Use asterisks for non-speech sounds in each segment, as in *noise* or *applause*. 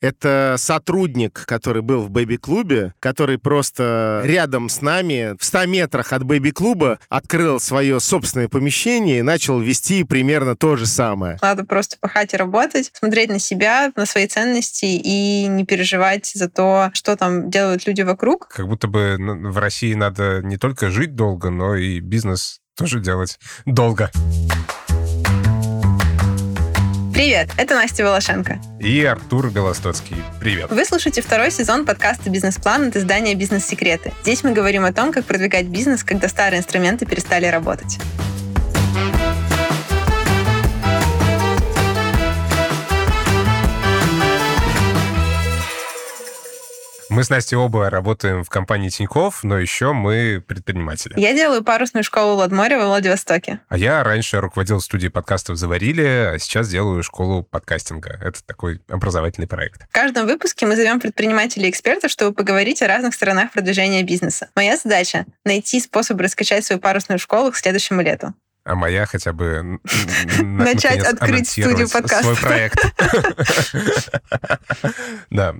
Это сотрудник, который был в бэби-клубе, который просто рядом с нами, в 100 метрах от бэби-клуба, открыл свое собственное помещение и начал вести примерно то же самое. Надо просто пахать и работать, смотреть на себя, на свои ценности и не переживать за то, что там делают люди вокруг. Как будто бы в России надо не только жить долго, но и бизнес тоже делать долго. Привет, это Настя Волошенко. И Артур Белостоцкий. Привет. Вы слушаете второй сезон подкаста «Бизнес-план» от издания «Бизнес-секреты». Здесь мы говорим о том, как продвигать бизнес, когда старые инструменты перестали работать. Мы с Настей оба работаем в компании Тиньков, но еще мы предприниматели. Я делаю парусную школу Ладморя во Владивостоке. А я раньше руководил студией подкастов «Заварили», а сейчас делаю школу подкастинга. Это такой образовательный проект. В каждом выпуске мы зовем предпринимателей и экспертов, чтобы поговорить о разных сторонах продвижения бизнеса. Моя задача — найти способ раскачать свою парусную школу к следующему лету а моя хотя бы *laughs* начать открыть студию подкастов. Свой проект. *laughs* *laughs* Да.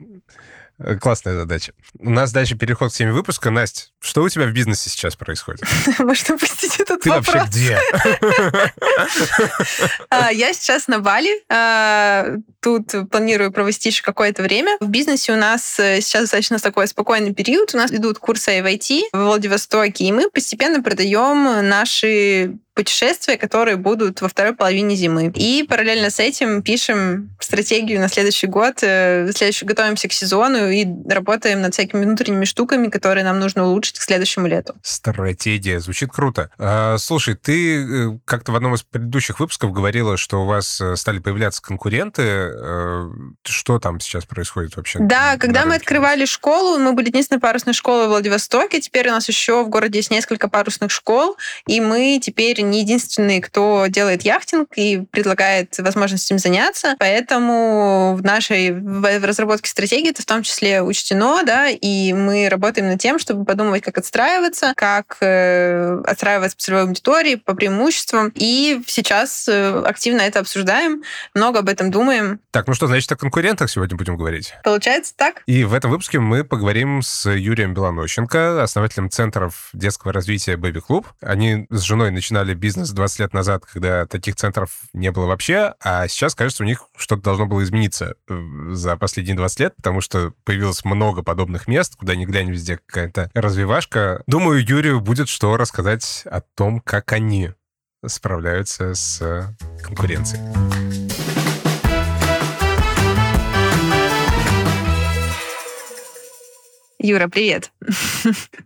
Э, классная задача. У нас дальше переход к теме выпуска. Настя, что у тебя в бизнесе сейчас происходит? *laughs* Может, упустить этот Ты вопрос? вообще где? *laughs* А, я сейчас на Бали. А, тут планирую провести еще какое-то время. В бизнесе у нас э, сейчас достаточно такой спокойный период. У нас идут курсы IVT в Владивостоке, и мы постепенно продаем наши путешествия, которые будут во второй половине зимы. И параллельно с этим пишем стратегию на следующий год, э, следующий, готовимся к сезону и работаем над всякими внутренними штуками, которые нам нужно улучшить к следующему лету. Стратегия. Звучит круто. А, слушай, ты э, как-то в одном из предыдущих выпусков говорила, что у вас э, стали появляться конкуренты. Что там сейчас происходит вообще? Да, когда мы открывали школу, мы были единственной парусной школой в Владивостоке. Теперь у нас еще в городе есть несколько парусных школ, и мы теперь не единственные, кто делает яхтинг и предлагает возможность им заняться. Поэтому в нашей в разработке стратегии это в том числе учтено, да, и мы работаем над тем, чтобы подумать, как отстраиваться, как э, отстраиваться по целевой аудитории, по преимуществам. И сейчас э, активно это обсуждаем, много об этом думаем. Так, ну что, значит, о конкурентах сегодня будем говорить? Получается так. И в этом выпуске мы поговорим с Юрием Белонощенко, основателем центров детского развития Baby Club. Они с женой начинали бизнес 20 лет назад, когда таких центров не было вообще, а сейчас, кажется, у них что-то должно было измениться э, за последние 20 лет, потому что появилось много подобных мест, куда ни глянь, везде какая-то развивашка. Думаю, Юрию будет что рассказать о том, как они справляются с конкуренцией. Юра, привет.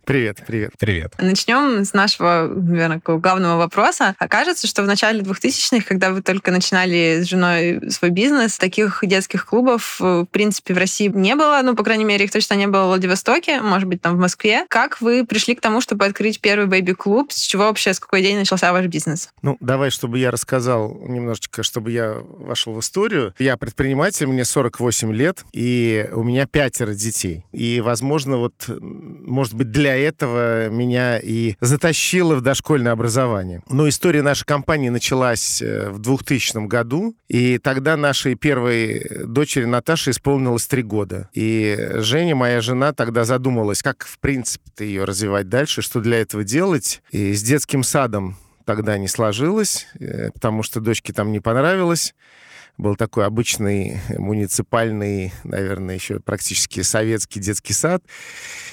Привет, привет. Привет. Начнем с нашего, наверное, главного вопроса. Окажется, что в начале 2000-х, когда вы только начинали с женой свой бизнес, таких детских клубов, в принципе, в России не было. Ну, по крайней мере, их точно не было в Владивостоке, может быть, там в Москве. Как вы пришли к тому, чтобы открыть первый бэби-клуб? С чего вообще, с какой день начался ваш бизнес? Ну, давай, чтобы я рассказал немножечко, чтобы я вошел в историю. Я предприниматель, мне 48 лет, и у меня пятеро детей. И, возможно, возможно, вот, может быть, для этого меня и затащило в дошкольное образование. Но история нашей компании началась э, в 2000 году, и тогда нашей первой дочери Наташе исполнилось три года. И Женя, моя жена, тогда задумалась, как, в принципе, ее развивать дальше, что для этого делать. И с детским садом тогда не сложилось, э, потому что дочке там не понравилось был такой обычный муниципальный, наверное, еще практически советский детский сад.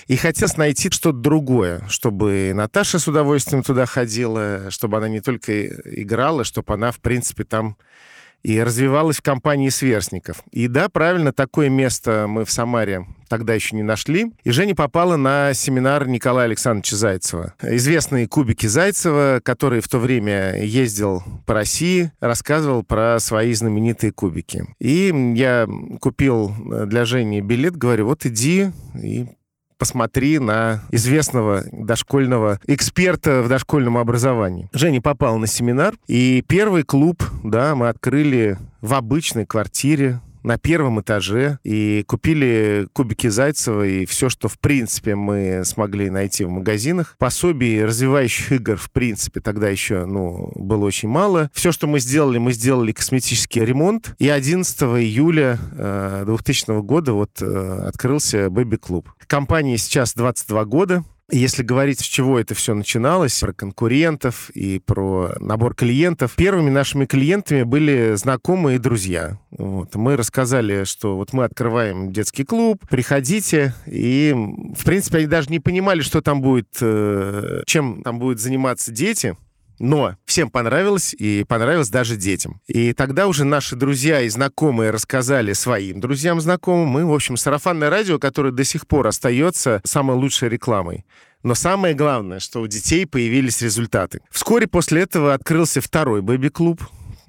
И хотелось найти что-то другое, чтобы Наташа с удовольствием туда ходила, чтобы она не только играла, чтобы она, в принципе, там и развивалась в компании сверстников. И да, правильно, такое место мы в Самаре тогда еще не нашли. И Женя попала на семинар Николая Александровича Зайцева. Известные кубики Зайцева, который в то время ездил по России, рассказывал про свои знаменитые кубики. И я купил для Жени билет, говорю, вот иди и посмотри на известного дошкольного эксперта в дошкольном образовании. Женя попал на семинар, и первый клуб, да, мы открыли в обычной квартире, на первом этаже и купили кубики Зайцева и все, что в принципе мы смогли найти в магазинах. Пособий развивающих игр в принципе тогда еще ну, было очень мало. Все, что мы сделали, мы сделали косметический ремонт. И 11 июля э, 2000 года вот э, открылся Baby Club. Компании сейчас 22 года. Если говорить, с чего это все начиналось, про конкурентов и про набор клиентов, первыми нашими клиентами были знакомые и друзья. Вот. Мы рассказали, что вот мы открываем детский клуб, приходите. И, в принципе, они даже не понимали, что там будет, э, чем там будут заниматься дети. Но всем понравилось, и понравилось даже детям. И тогда уже наши друзья и знакомые рассказали своим друзьям, знакомым. Мы, в общем, сарафанное радио, которое до сих пор остается самой лучшей рекламой. Но самое главное, что у детей появились результаты. Вскоре после этого открылся второй бэби-клуб,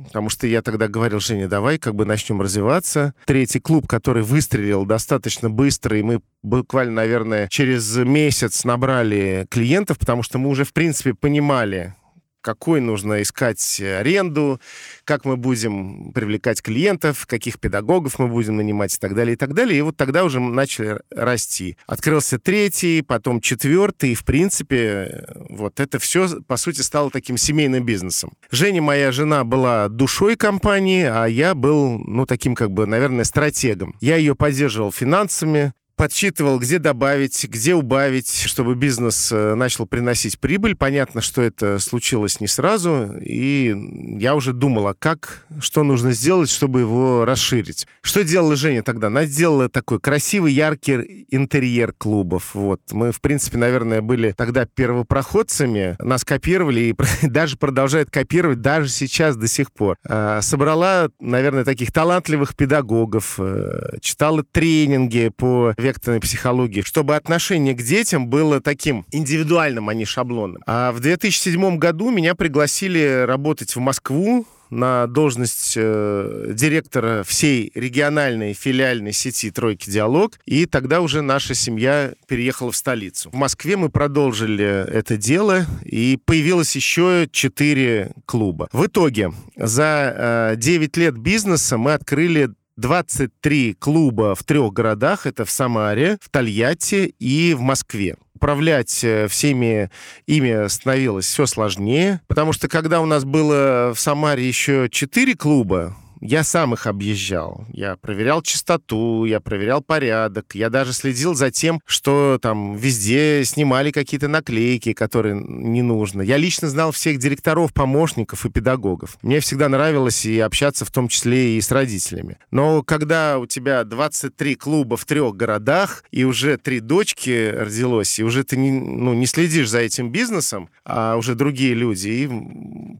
потому что я тогда говорил, Женя, давай как бы начнем развиваться. Третий клуб, который выстрелил достаточно быстро, и мы буквально, наверное, через месяц набрали клиентов, потому что мы уже, в принципе, понимали, какой нужно искать аренду, как мы будем привлекать клиентов, каких педагогов мы будем нанимать и так далее, и так далее. И вот тогда уже начали расти. Открылся третий, потом четвертый, и, в принципе, вот это все, по сути, стало таким семейным бизнесом. Женя, моя жена, была душой компании, а я был, ну, таким, как бы, наверное, стратегом. Я ее поддерживал финансами, подсчитывал, где добавить, где убавить, чтобы бизнес э, начал приносить прибыль. Понятно, что это случилось не сразу, и я уже думал, а как, что нужно сделать, чтобы его расширить. Что делала Женя тогда? Она сделала такой красивый, яркий интерьер клубов. Вот. Мы, в принципе, наверное, были тогда первопроходцами, нас копировали и *laughs* даже продолжают копировать даже сейчас до сих пор. А, собрала, наверное, таких талантливых педагогов, э, читала тренинги по векторной психологии, чтобы отношение к детям было таким индивидуальным, а не шаблонным. А в 2007 году меня пригласили работать в Москву на должность э, директора всей региональной филиальной сети «Тройки Диалог», и тогда уже наша семья переехала в столицу. В Москве мы продолжили это дело, и появилось еще четыре клуба. В итоге за э, 9 лет бизнеса мы открыли 23 клуба в трех городах. Это в Самаре, в Тольятти и в Москве управлять э, всеми ими становилось все сложнее, потому что когда у нас было в Самаре еще четыре клуба, я сам их объезжал. Я проверял чистоту, я проверял порядок. Я даже следил за тем, что там везде снимали какие-то наклейки, которые не нужно. Я лично знал всех директоров, помощников и педагогов. Мне всегда нравилось и общаться в том числе и с родителями. Но когда у тебя 23 клуба в трех городах, и уже три дочки родилось, и уже ты не, ну, не следишь за этим бизнесом, а уже другие люди, и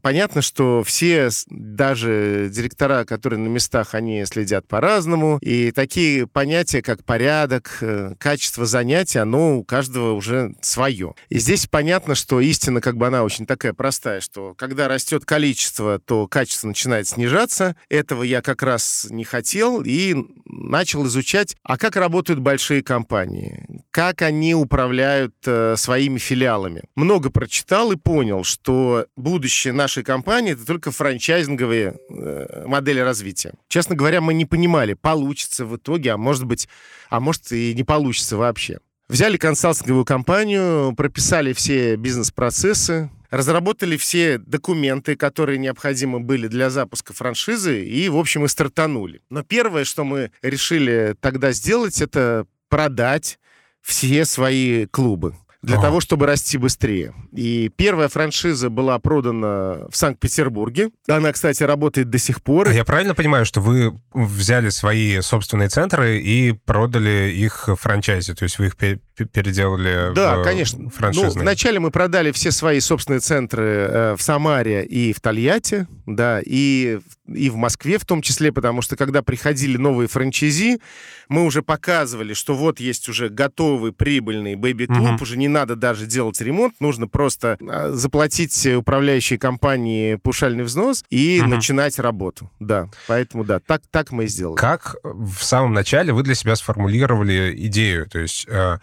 понятно, что все, даже директора, которые на местах, они следят по-разному. И такие понятия, как порядок, э, качество занятия, оно у каждого уже свое. И здесь понятно, что истина, как бы она очень такая простая, что когда растет количество, то качество начинает снижаться. Этого я как раз не хотел и начал изучать, а как работают большие компании, как они управляют э, своими филиалами. Много прочитал и понял, что будущее нашей компании это только франчайзинговые э, модели развития. Честно говоря, мы не понимали, получится в итоге, а может быть, а может и не получится вообще. Взяли консалтинговую компанию, прописали все бизнес-процессы, разработали все документы, которые необходимы были для запуска франшизы, и, в общем, и стартанули. Но первое, что мы решили тогда сделать, это продать все свои клубы для а. того, чтобы расти быстрее. И первая франшиза была продана в Санкт-Петербурге. Она, кстати, работает до сих пор. А я правильно понимаю, что вы взяли свои собственные центры и продали их франчайзе? То есть вы их переделали да, в конечно. франшизные? Ну, вначале мы продали все свои собственные центры э, в Самаре и в Тольятти, да, и, и в Москве в том числе, потому что когда приходили новые франчайзи, мы уже показывали, что вот есть уже готовый прибыльный бэби-клуб, угу. уже не надо даже делать ремонт, нужно просто а, заплатить управляющей компании пушальный взнос и угу. начинать работу. Да, поэтому да, так, так мы и сделали. Как в самом начале вы для себя сформулировали идею? То есть э,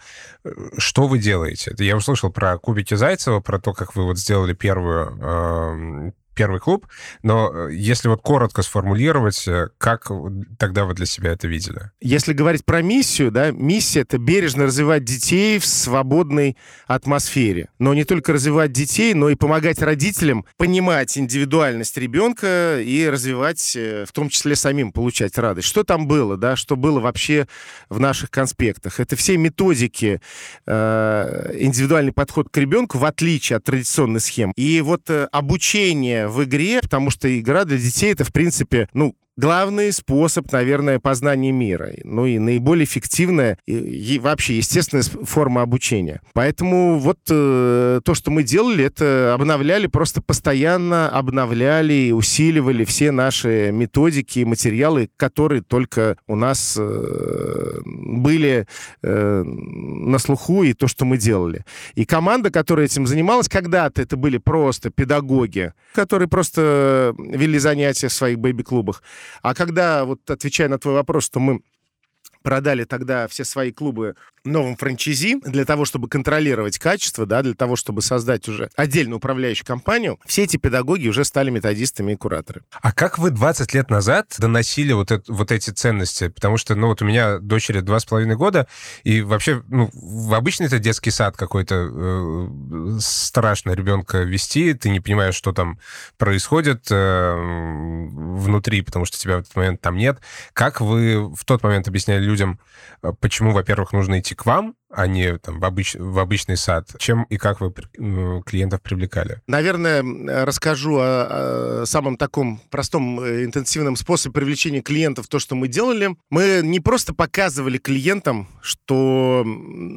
что вы делаете? Я услышал про кубики Зайцева, про то, как вы вот сделали первую, э, первый клуб, но э, если вот коротко сформулировать, э, как тогда вы для себя это видели? Если говорить про миссию, да, миссия — это бережно развивать детей в свободной атмосфере. Но не только развивать детей, но и помогать родителям понимать индивидуальность ребенка и развивать, в том числе самим получать радость. Что там было, да, что было вообще в наших конспектах? Это все методики, э, индивидуальный подход к ребенку, в отличие от традиционной схемы. И вот э, обучение в игре, потому что игра для детей это, в принципе, ну, главный способ, наверное, познания мира. Ну и наиболее эффективная и, вообще естественная форма обучения. Поэтому вот э, то, что мы делали, это обновляли, просто постоянно обновляли и усиливали все наши методики и материалы, которые только у нас э, были э, на слуху и то, что мы делали. И команда, которая этим занималась, когда-то это были просто педагоги, которые просто вели занятия в своих бэйби-клубах. А когда, вот отвечая на твой вопрос, что мы продали тогда все свои клубы новым франчайзи для того, чтобы контролировать качество, да, для того, чтобы создать уже отдельную управляющую компанию, все эти педагоги уже стали методистами и кураторы. А как вы 20 лет назад доносили вот, это, вот эти ценности? Потому что, ну, вот у меня дочери два с половиной года, и вообще, ну, обычный это детский сад какой-то э, страшно ребенка вести, ты не понимаешь, что там происходит э, внутри, потому что тебя в этот момент там нет. Как вы в тот момент объясняли людям, э, почему, во-первых, нужно идти к вам, а не там, в, обыч... в обычный сад? Чем и как вы клиентов привлекали? Наверное, расскажу о, о самом таком простом э, интенсивном способе привлечения клиентов, то, что мы делали. Мы не просто показывали клиентам, что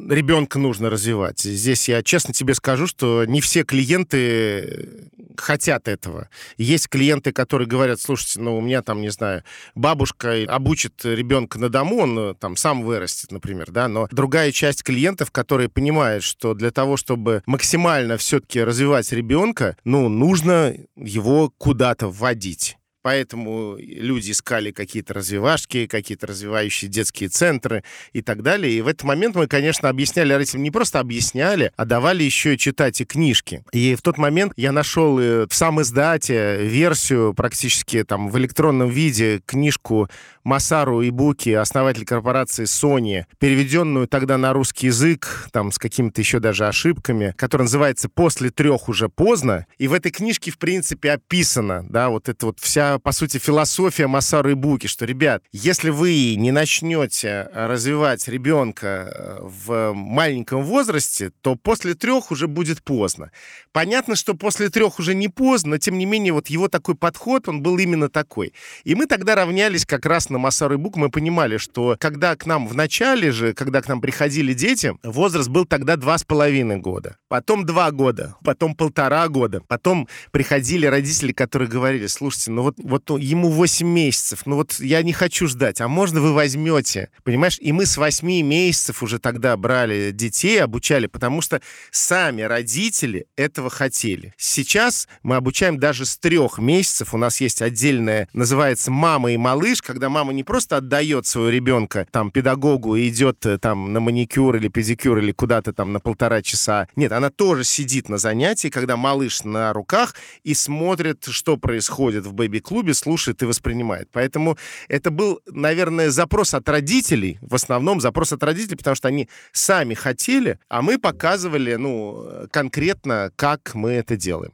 ребенка нужно развивать. Здесь я честно тебе скажу, что не все клиенты хотят этого. Есть клиенты, которые говорят, слушайте, ну, у меня там, не знаю, бабушка обучит ребенка на дому, он э, там сам вырастет, например, да, но другая часть клиентов, которые понимают, что для того, чтобы максимально все-таки развивать ребенка, ну, нужно его куда-то вводить. Поэтому люди искали какие-то развивашки, какие-то развивающие детские центры и так далее. И в этот момент мы, конечно, объясняли родителям, не просто объясняли, а давали еще читать и книжки. И в тот момент я нашел в сам издате версию практически там в электронном виде книжку Масару Ибуки, основатель корпорации Sony, переведенную тогда на русский язык, там с какими-то еще даже ошибками, которая называется «После трех уже поздно». И в этой книжке, в принципе, описана, да, вот эта вот вся, по сути, философия Масару Ибуки, что, ребят, если вы не начнете развивать ребенка э, в маленьком возрасте, то после трех уже будет поздно. Понятно, что после трех уже не поздно, но, тем не менее, вот его такой подход, он был именно такой. И мы тогда равнялись как раз на Масару Бук мы понимали, что когда к нам в начале же, когда к нам приходили дети, возраст был тогда два с половиной года, потом два года, потом полтора года, потом приходили родители, которые говорили, слушайте, ну вот, вот ему 8 месяцев, ну вот я не хочу ждать, а можно вы возьмете, понимаешь? И мы с 8 месяцев уже тогда брали детей, обучали, потому что сами родители этого хотели. Сейчас мы обучаем даже с трех месяцев, у нас есть отдельная, называется «Мама и малыш», когда мама мама не просто отдает своего ребенка там педагогу и идет э, там на маникюр или педикюр или куда-то там на полтора часа. Нет, она тоже сидит на занятии, когда малыш на руках и смотрит, что происходит в бэби-клубе, слушает и воспринимает. Поэтому это был, наверное, запрос от родителей, в основном запрос от родителей, потому что они сами хотели, а мы показывали, ну, конкретно, как мы это делаем.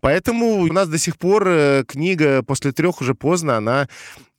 Поэтому у нас до сих пор э, книга «После трех уже поздно», она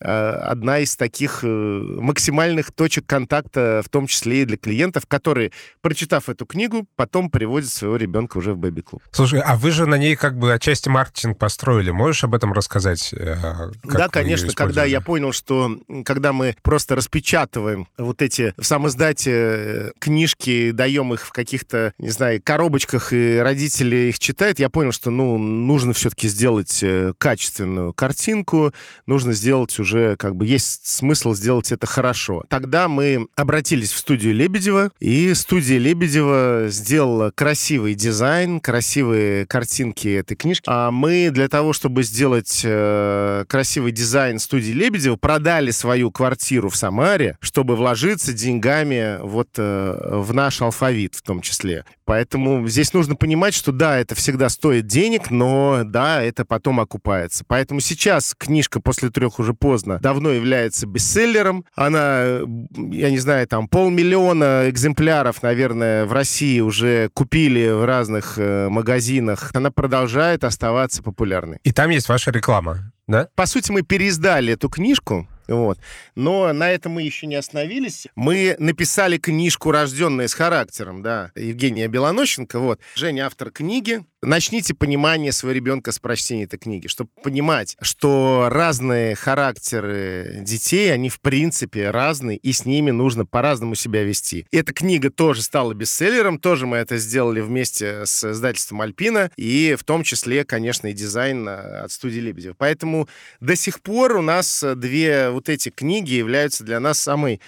одна из таких э, максимальных точек контакта, в том числе и для клиентов, которые, прочитав эту книгу, потом приводят своего ребенка уже в бэби-клуб. Слушай, а вы же на ней как бы отчасти маркетинг построили. Можешь об этом рассказать? Э, да, конечно. Когда я понял, что когда мы просто распечатываем вот эти в сам издате книжки, даем их в каких-то, не знаю, коробочках, и родители их читают, я понял, что, ну, нужно все-таки сделать качественную картинку, нужно сделать уже уже как бы есть смысл сделать это хорошо. Тогда мы обратились в студию Лебедева, и студия Лебедева сделала красивый дизайн, красивые картинки этой книжки. А мы для того, чтобы сделать э, красивый дизайн студии Лебедева, продали свою квартиру в Самаре, чтобы вложиться деньгами вот э, в наш алфавит в том числе. Поэтому здесь нужно понимать, что да, это всегда стоит денег, но да, это потом окупается. Поэтому сейчас книжка «После трех уже поздно» давно является бестселлером. Она, я не знаю, там полмиллиона экземпляров, наверное, в России уже купили в разных э, магазинах. Она продолжает оставаться популярной. И там есть ваша реклама, да? По сути, мы переиздали эту книжку, вот. Но на этом мы еще не остановились. Мы написали книжку «Рожденные с характером», да, Евгения Белонощенко. Вот. Женя автор книги. Начните понимание своего ребенка с прочтения этой книги, чтобы понимать, что разные характеры детей, они в принципе разные, и с ними нужно по-разному себя вести. Эта книга тоже стала бестселлером, тоже мы это сделали вместе с издательством «Альпина», и в том числе, конечно, и дизайн а, от студии Лебедева. Поэтому до сих пор у нас две вот эти книги являются для нас самой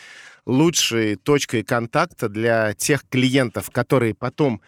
лучшей точкой контакта для тех клиентов, которые потом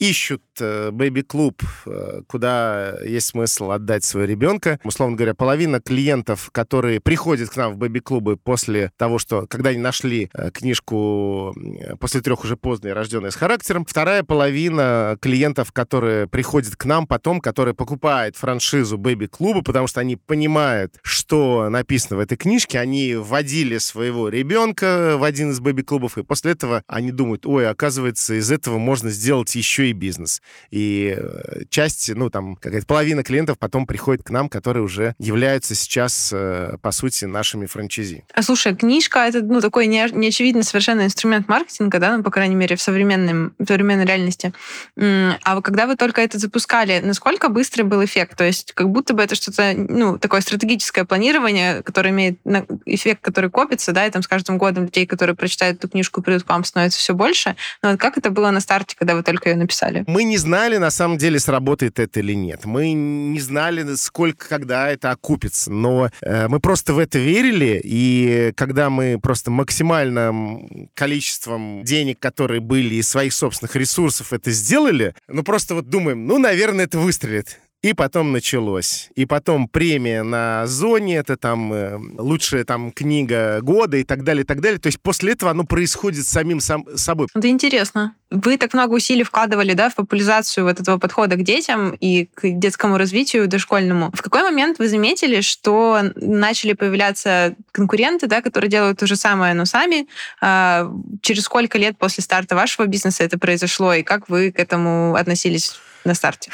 ищут э, бэби-клуб, э, куда есть смысл отдать своего ребенка. Условно говоря, половина клиентов, которые приходят к нам в бэби-клубы после того, что, когда они нашли э, книжку «После трех уже поздно» рожденная с характером. Вторая половина клиентов, которые приходят к нам потом, которые покупают франшизу бэби-клуба, потому что они понимают, что написано в этой книжке, они вводили своего ребенка в один из бэби-клубов, и после этого они думают, ой, оказывается, из этого можно сделать еще и и бизнес. И э, часть, ну, там, какая-то половина клиентов потом приходит к нам, которые уже являются сейчас, э, по сути, нашими франчайзи. А слушай, книжка — это, ну, такой не, неочевидный совершенно инструмент маркетинга, да, ну, по крайней мере, в, современном, в современной реальности. А когда вы только это запускали, насколько быстрый был эффект? То есть как будто бы это что-то, ну, такое стратегическое планирование, которое имеет эффект, который копится, да, и там с каждым годом людей, которые прочитают эту книжку придут к вам, становится все больше. Но вот как это было на старте, когда вы только ее написали? Написали? Мы не знали, на самом деле, сработает это или нет. Мы не знали, сколько, когда это окупится. Но э, мы просто в это верили, и когда мы просто максимальным количеством денег, которые были из своих собственных ресурсов, это сделали, ну просто вот думаем, ну, наверное, это выстрелит. И потом началось. И потом премия на зоне, это там э, лучшая там книга года и так далее, и так далее. То есть после этого оно происходит самим сам, собой. Это интересно. Вы так много усилий вкладывали да, в популяризацию вот этого подхода к детям и к детскому развитию дошкольному. В какой момент вы заметили, что начали появляться конкуренты, да, которые делают то же самое, но сами? А, через сколько лет после старта вашего бизнеса это произошло, и как вы к этому относились? На старте?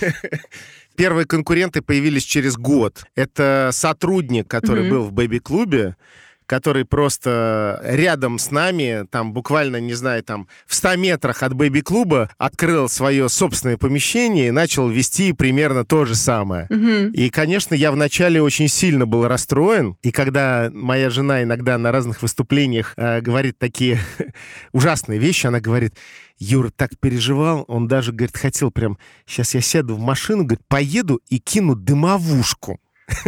*laughs* Первые конкуренты появились через год. Это сотрудник, который mm-hmm. был в бэби-клубе, который просто рядом с нами, там буквально, не знаю, там в 100 метрах от бэби-клуба открыл свое собственное помещение и начал вести примерно то же самое. Угу. И, конечно, я вначале очень сильно был расстроен. И когда моя жена иногда на разных выступлениях э, говорит такие *laughs* ужасные вещи, она говорит, Юра так переживал, он даже, говорит, хотел прям, сейчас я сяду в машину, говорит, поеду и кину дымовушку. *laughs*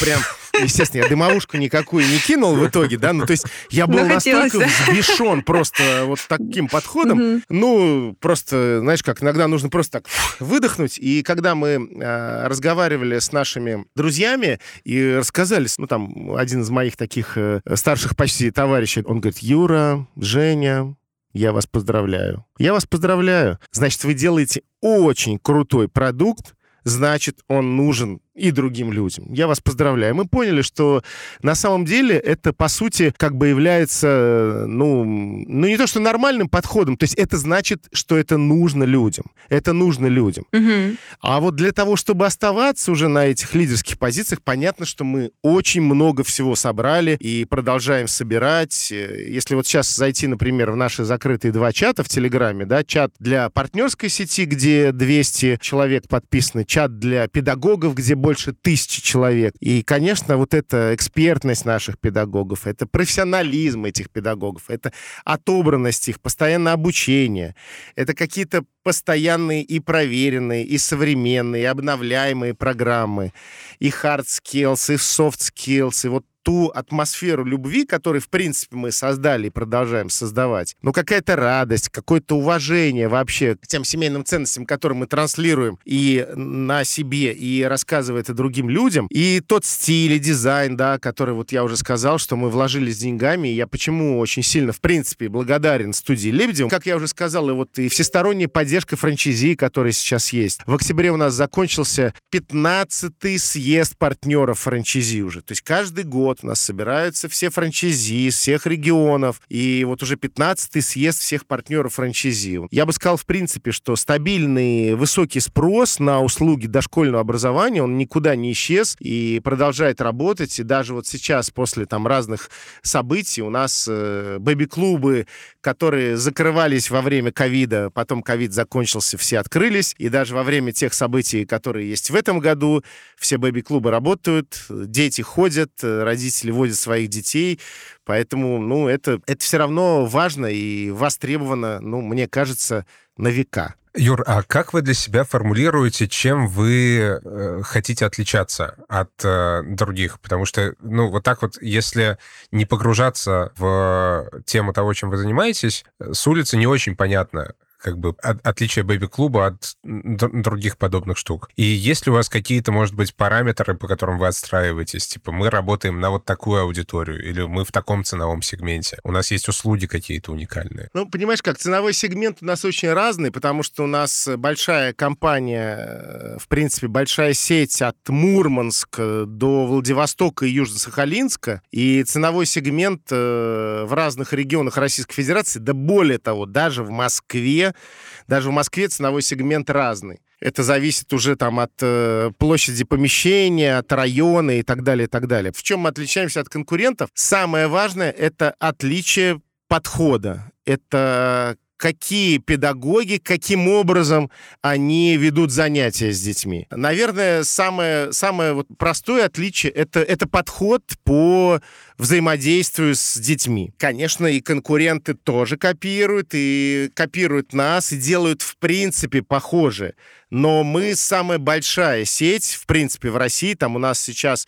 Прям, естественно, я дымовушку никакую не кинул в итоге, да, ну, то есть я был настолько взбешен просто вот таким подходом, ну, просто, знаешь, как иногда нужно просто так выдохнуть, и когда мы а, разговаривали с нашими друзьями и рассказали, ну, там, один из моих таких э, старших почти товарищей, он говорит, Юра, Женя, я вас поздравляю. Я вас поздравляю. Значит, вы делаете очень крутой продукт, значит, он нужен и другим людям. Я вас поздравляю. Мы поняли, что на самом деле это, по сути, как бы является, ну, ну не то, что нормальным подходом, то есть это значит, что это нужно людям. Это нужно людям. Угу. А вот для того, чтобы оставаться уже на этих лидерских позициях, понятно, что мы очень много всего собрали и продолжаем собирать. Если вот сейчас зайти, например, в наши закрытые два чата в Телеграме, да, чат для партнерской сети, где 200 человек подписаны, чат для педагогов, где больше тысячи человек. И, конечно, вот эта экспертность наших педагогов, это профессионализм этих педагогов, это отобранность их, постоянное обучение, это какие-то постоянные и проверенные, и современные, и обновляемые программы, и hard skills, и soft skills, и вот ту атмосферу любви, которую, в принципе, мы создали и продолжаем создавать. Ну, какая-то радость, какое-то уважение вообще к тем семейным ценностям, которые мы транслируем и на себе, и рассказывая это другим людям. И тот стиль и дизайн, да, который вот я уже сказал, что мы вложились деньгами, и я почему очень сильно, в принципе, благодарен студии Лебедев. Как я уже сказал, и вот и всесторонняя поддержка франчайзи, которая сейчас есть. В октябре у нас закончился 15-й съезд партнеров франчайзи уже. То есть каждый год год у нас собираются все франчайзи всех регионов, и вот уже 15-й съезд всех партнеров франчайзи. Я бы сказал, в принципе, что стабильный высокий спрос на услуги дошкольного образования, он никуда не исчез и продолжает работать, и даже вот сейчас, после там разных событий, у нас э, бэби-клубы, которые закрывались во время ковида, потом ковид закончился, все открылись, и даже во время тех событий, которые есть в этом году, все бэби-клубы работают, дети ходят, родители родители водят своих детей, поэтому, ну, это, это все равно важно и востребовано, ну, мне кажется, на века. Юр, а как вы для себя формулируете, чем вы э, хотите отличаться от э, других? Потому что, ну, вот так вот, если не погружаться в тему того, чем вы занимаетесь, с улицы не очень понятно, как бы от, отличие бэби-клуба от других подобных штук. И есть ли у вас какие-то, может быть, параметры, по которым вы отстраиваетесь? Типа, мы работаем на вот такую аудиторию, или мы в таком ценовом сегменте. У нас есть услуги какие-то уникальные. Ну, понимаешь, как ценовой сегмент у нас очень разный, потому что у нас большая компания, э, в принципе, большая сеть от Мурманска до Владивостока и Южно-Сахалинска, и ценовой сегмент э, в разных регионах Российской Федерации, да более того, даже в Москве даже в Москве ценовой сегмент разный. Это зависит уже там от э, площади помещения, от района и так далее, и так далее. В чем мы отличаемся от конкурентов? Самое важное — это отличие подхода. Это какие педагоги, каким образом они ведут занятия с детьми. Наверное, самое, самое вот простое отличие это, это подход по взаимодействию с детьми. Конечно, и конкуренты тоже копируют, и копируют нас, и делают в принципе похоже. Но мы самая большая сеть, в принципе, в России. Там у нас сейчас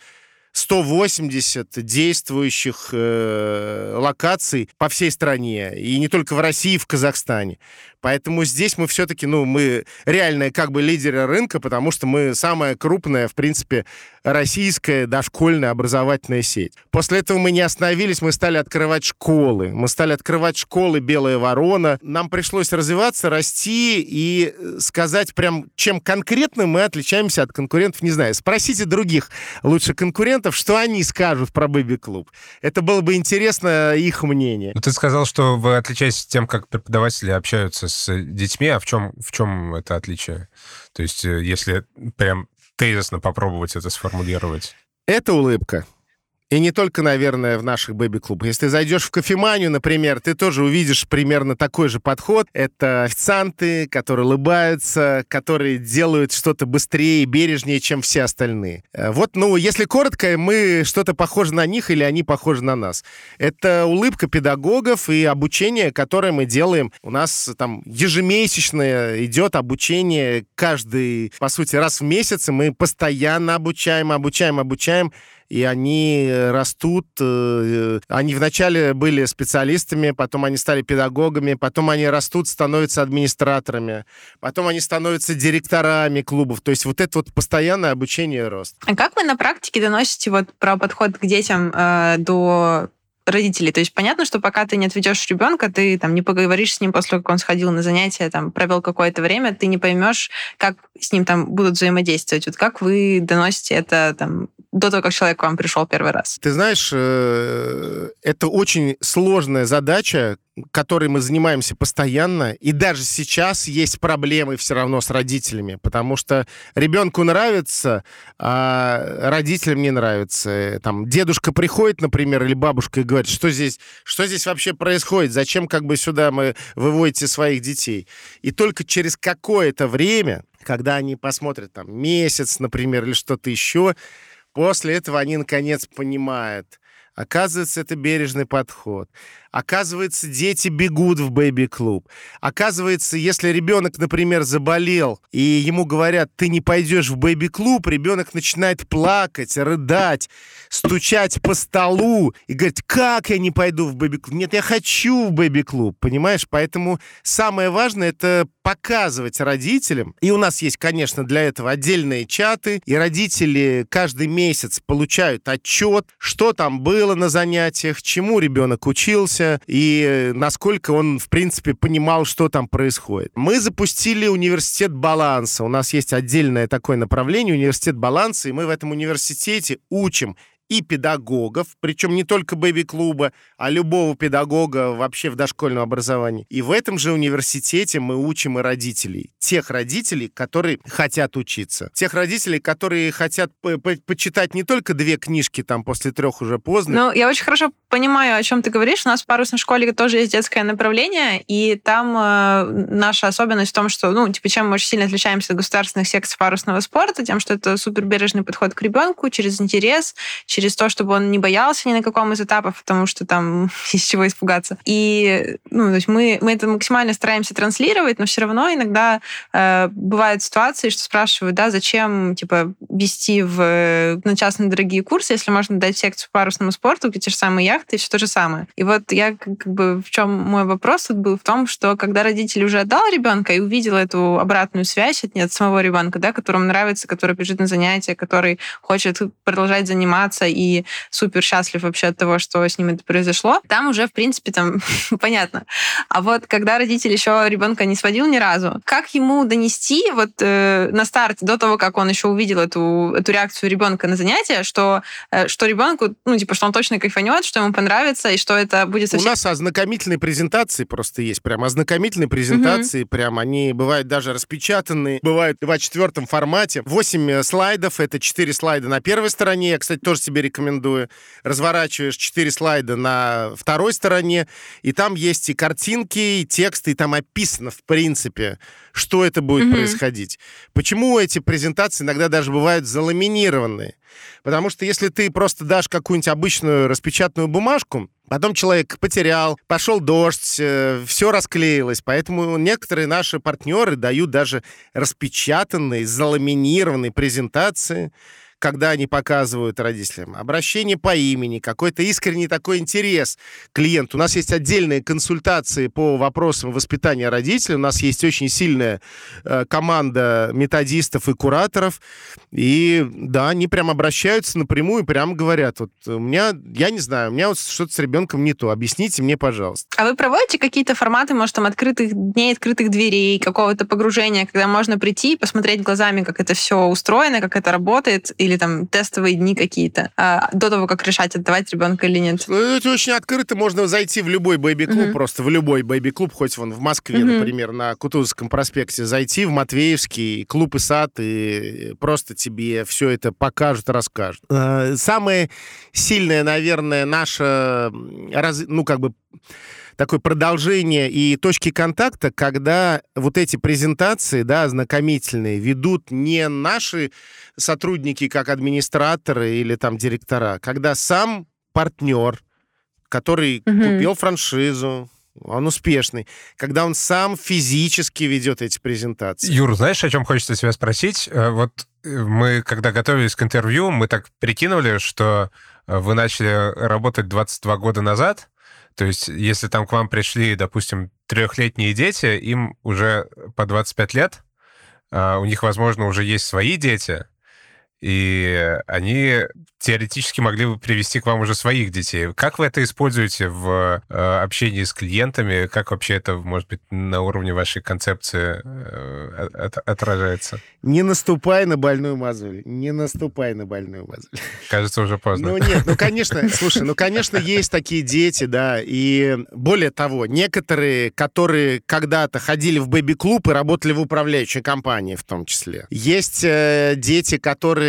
180 действующих э, локаций по всей стране. И не только в России, в Казахстане. Поэтому здесь мы все-таки, ну, мы реальные как бы лидеры рынка, потому что мы самая крупная, в принципе, российская дошкольная образовательная сеть. После этого мы не остановились, мы стали открывать школы. Мы стали открывать школы «Белая ворона». Нам пришлось развиваться, расти и э, сказать прям, чем конкретно мы отличаемся от конкурентов, не знаю. Спросите других лучше конкурентов, что они скажут про «Бэби-клуб». Это было бы интересно их мнение. Ну, ты сказал, что вы отличаетесь тем, как преподаватели общаются с детьми, а в чем, в чем это отличие? То есть, э, если прям тезисно попробовать это сформулировать. Это улыбка. И не только, наверное, в наших бэби-клубах. Если ты зайдешь в кофеманию, например, ты тоже увидишь примерно такой же подход. Это официанты, которые улыбаются, которые делают что-то быстрее и бережнее, чем все остальные. Э, вот, ну, если коротко, мы что-то похоже на них или они похожи на нас. Это улыбка педагогов и обучение, которое мы делаем. У нас там ежемесячное идет обучение каждый, по сути, раз в месяц, и мы постоянно обучаем, обучаем, обучаем и они э, растут. Э, они вначале были специалистами, потом они стали педагогами, потом они растут, становятся администраторами, потом они становятся директорами клубов. То есть вот это вот постоянное обучение и рост. А как вы на практике доносите вот про подход к детям э, до родителей. То есть понятно, что пока ты не отведешь ребенка, ты там не поговоришь с ним после как он сходил на занятия, там провел какое-то время, ты не поймешь, как с ним там будут взаимодействовать. Вот как вы доносите это там до того, как человек к вам пришел первый раз? Ты знаешь, э, это очень сложная задача, которой мы занимаемся постоянно, и даже сейчас есть проблемы все равно с родителями, потому что ребенку нравится, а родителям не нравится. Там дедушка приходит, например, или бабушка и говорит, что здесь, что здесь вообще происходит, зачем как бы сюда мы выводите своих детей. И только через какое-то время, когда они посмотрят там месяц, например, или что-то еще, после этого они наконец понимают, Оказывается, это бережный подход. Оказывается, дети бегут в бэби-клуб. Оказывается, если ребенок, например, заболел, и ему говорят, ты не пойдешь в бэби-клуб, ребенок начинает плакать, рыдать, стучать по столу и говорить, как я не пойду в бэби-клуб? Нет, я хочу в бэби-клуб, понимаешь? Поэтому самое важное — это показывать родителям. И у нас есть, конечно, для этого отдельные чаты, и родители каждый месяц получают отчет, что там было на занятиях, чему ребенок учился, учился и насколько он, в принципе, понимал, что там происходит. Мы запустили университет баланса. У нас есть отдельное такое направление, университет баланса, и мы в этом университете учим и педагогов, причем не только бэби-клуба, а любого педагога вообще в дошкольном образовании. И в этом же университете мы учим и родителей. Тех родителей, которые хотят учиться. Тех родителей, которые хотят по -по почитать не только две книжки там после трех уже поздно. Ну, я очень хорошо понимаю, о чем ты говоришь. У нас в парусной школе тоже есть детское направление, и там э, наша особенность в том, что, ну, типа, чем мы очень сильно отличаемся от государственных секций парусного спорта, тем, что это супербережный подход к ребенку через интерес, через через то, чтобы он не боялся ни на каком из этапов, потому что там *laughs* есть чего испугаться. И ну, то есть мы, мы это максимально стараемся транслировать, но все равно иногда э, бывают ситуации, что спрашивают, да, зачем типа вести в, на частные дорогие курсы, если можно дать секцию по парусному спорту, где те же самые яхты, и все то же самое. И вот я как бы в чем мой вопрос тут был в том, что когда родитель уже отдал ребенка и увидел эту обратную связь от, от самого ребенка, да, которому нравится, который бежит на занятия, который хочет продолжать заниматься и супер счастлив вообще от того, что с ним это произошло, там уже, в принципе, там *laughs* понятно. А вот когда родитель еще ребенка не сводил ни разу, как ему донести вот э, на старте, до того, как он еще увидел эту, эту реакцию ребенка на занятия, что, э, что ребенку, ну, типа, что он точно кайфанет, что ему понравится, и что это будет совсем... У нас ознакомительные презентации просто есть, прям ознакомительные презентации, угу. прям они бывают даже распечатанные, бывают в А4 формате. 8 э, слайдов, это 4 слайда на первой стороне, я, кстати, тоже себе рекомендую. Разворачиваешь 4 слайда на второй стороне, и там есть и картинки, и тексты, и там описано, в принципе, что это будет mm-hmm. происходить. Почему эти презентации иногда даже бывают заламинированные? Потому что если ты просто дашь какую-нибудь обычную распечатанную бумажку, Потом человек потерял, пошел дождь, э, все расклеилось. Поэтому некоторые наши партнеры дают даже распечатанные, заламинированные презентации, когда они показывают родителям. Обращение по имени, какой-то искренний такой интерес к клиенту. У нас есть отдельные консультации по вопросам воспитания родителей. У нас есть очень сильная э, команда методистов и кураторов. И да, они прям обращаются напрямую, прям говорят, вот у меня, я не знаю, у меня вот что-то с ребенком не то, объясните мне, пожалуйста. А вы проводите какие-то форматы, может, там, открытых дней, открытых дверей, какого-то погружения, когда можно прийти и посмотреть глазами, как это все устроено, как это работает, и или там тестовые дни какие-то, а, до того, как решать, отдавать ребенка или нет? Ну, это очень открыто. Можно зайти в любой бэби-клуб, mm-hmm. просто в любой бэби-клуб, хоть вон в Москве, mm-hmm. например, на Кутузовском проспекте, зайти в Матвеевский клуб и сад, и просто тебе все это покажут, расскажут. Э, самое сильное, наверное, наше, ну, как бы такое продолжение и точки контакта, когда вот эти презентации, да, ознакомительные, ведут не наши сотрудники как администраторы или там директора, когда сам партнер, который угу. купил франшизу, он успешный, когда он сам физически ведет эти презентации. Юр, знаешь, о чем хочется тебя спросить? Э, вот э, мы, когда готовились к интервью, мы так прикинули, что э, вы начали работать 22 года назад, то есть, если там к вам пришли, допустим, трехлетние дети, им уже по 25 лет, а, у них, возможно, уже есть свои дети, и они теоретически могли бы привести к вам уже своих детей. Как вы это используете в э, общении с клиентами? Как вообще это, может быть, на уровне вашей концепции э, от, отражается? Не наступай на больную мозоль. Не наступай на больную мозоль. Кажется, уже поздно. Ну нет, ну конечно, слушай, ну конечно есть такие дети, да, и более того, некоторые, которые когда-то ходили в бэби-клуб и работали в управляющей компании в том числе. Есть э, дети, которые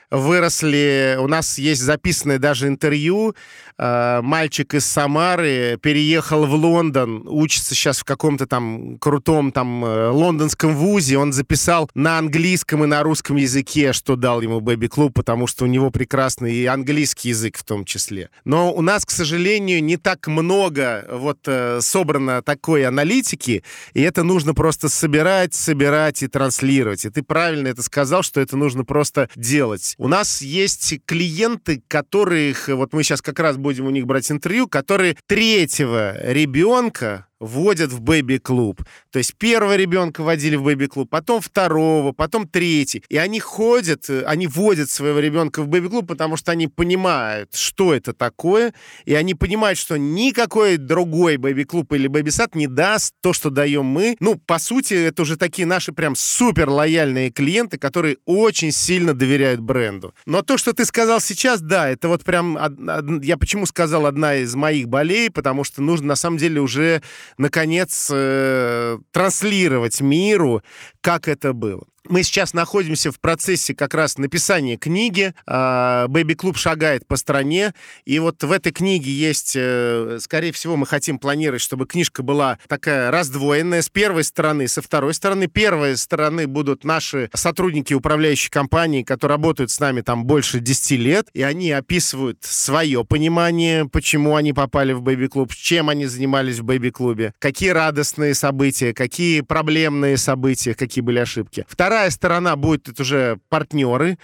выросли. У нас есть записанное даже интервью. Э, мальчик из Самары переехал в Лондон, учится сейчас в каком-то там крутом там э, лондонском вузе. Он записал на английском и на русском языке, что дал ему бэби-клуб, потому что у него прекрасный и английский язык в том числе. Но у нас, к сожалению, не так много вот э, собрано такой аналитики, и это нужно просто собирать, собирать и транслировать. И ты правильно это сказал, что это нужно просто делать. У нас есть клиенты, которых, вот мы сейчас как раз будем у них брать интервью, которые третьего ребенка вводят в бэби-клуб. То есть первого ребенка водили в бэби-клуб, потом второго, потом третий. И они ходят, э, они вводят своего ребенка в бэби-клуб, потому что они понимают, что это такое, и они понимают, что никакой другой бэби-клуб или бэби-сад не даст то, что даем мы. Ну, по сути, это уже такие наши прям супер лояльные клиенты, которые очень сильно доверяют бренду. Но то, что ты сказал сейчас, да, это вот прям, я почему сказал одна из моих болей, потому что нужно на самом деле уже наконец, э, транслировать миру, как это было. Мы сейчас находимся в процессе как раз написания книги. А, Бэби-клуб шагает по стране. И вот в этой книге есть, э, скорее всего, мы хотим планировать, чтобы книжка была такая раздвоенная с первой стороны, со второй стороны. Первой стороны будут наши сотрудники управляющей компании, которые работают с нами там больше 10 лет, и они описывают свое понимание, почему они попали в Бэби-клуб, чем они занимались в Бэби-клубе, какие радостные события, какие проблемные события, какие были ошибки. Вторая Вторая сторона будет это уже партнеры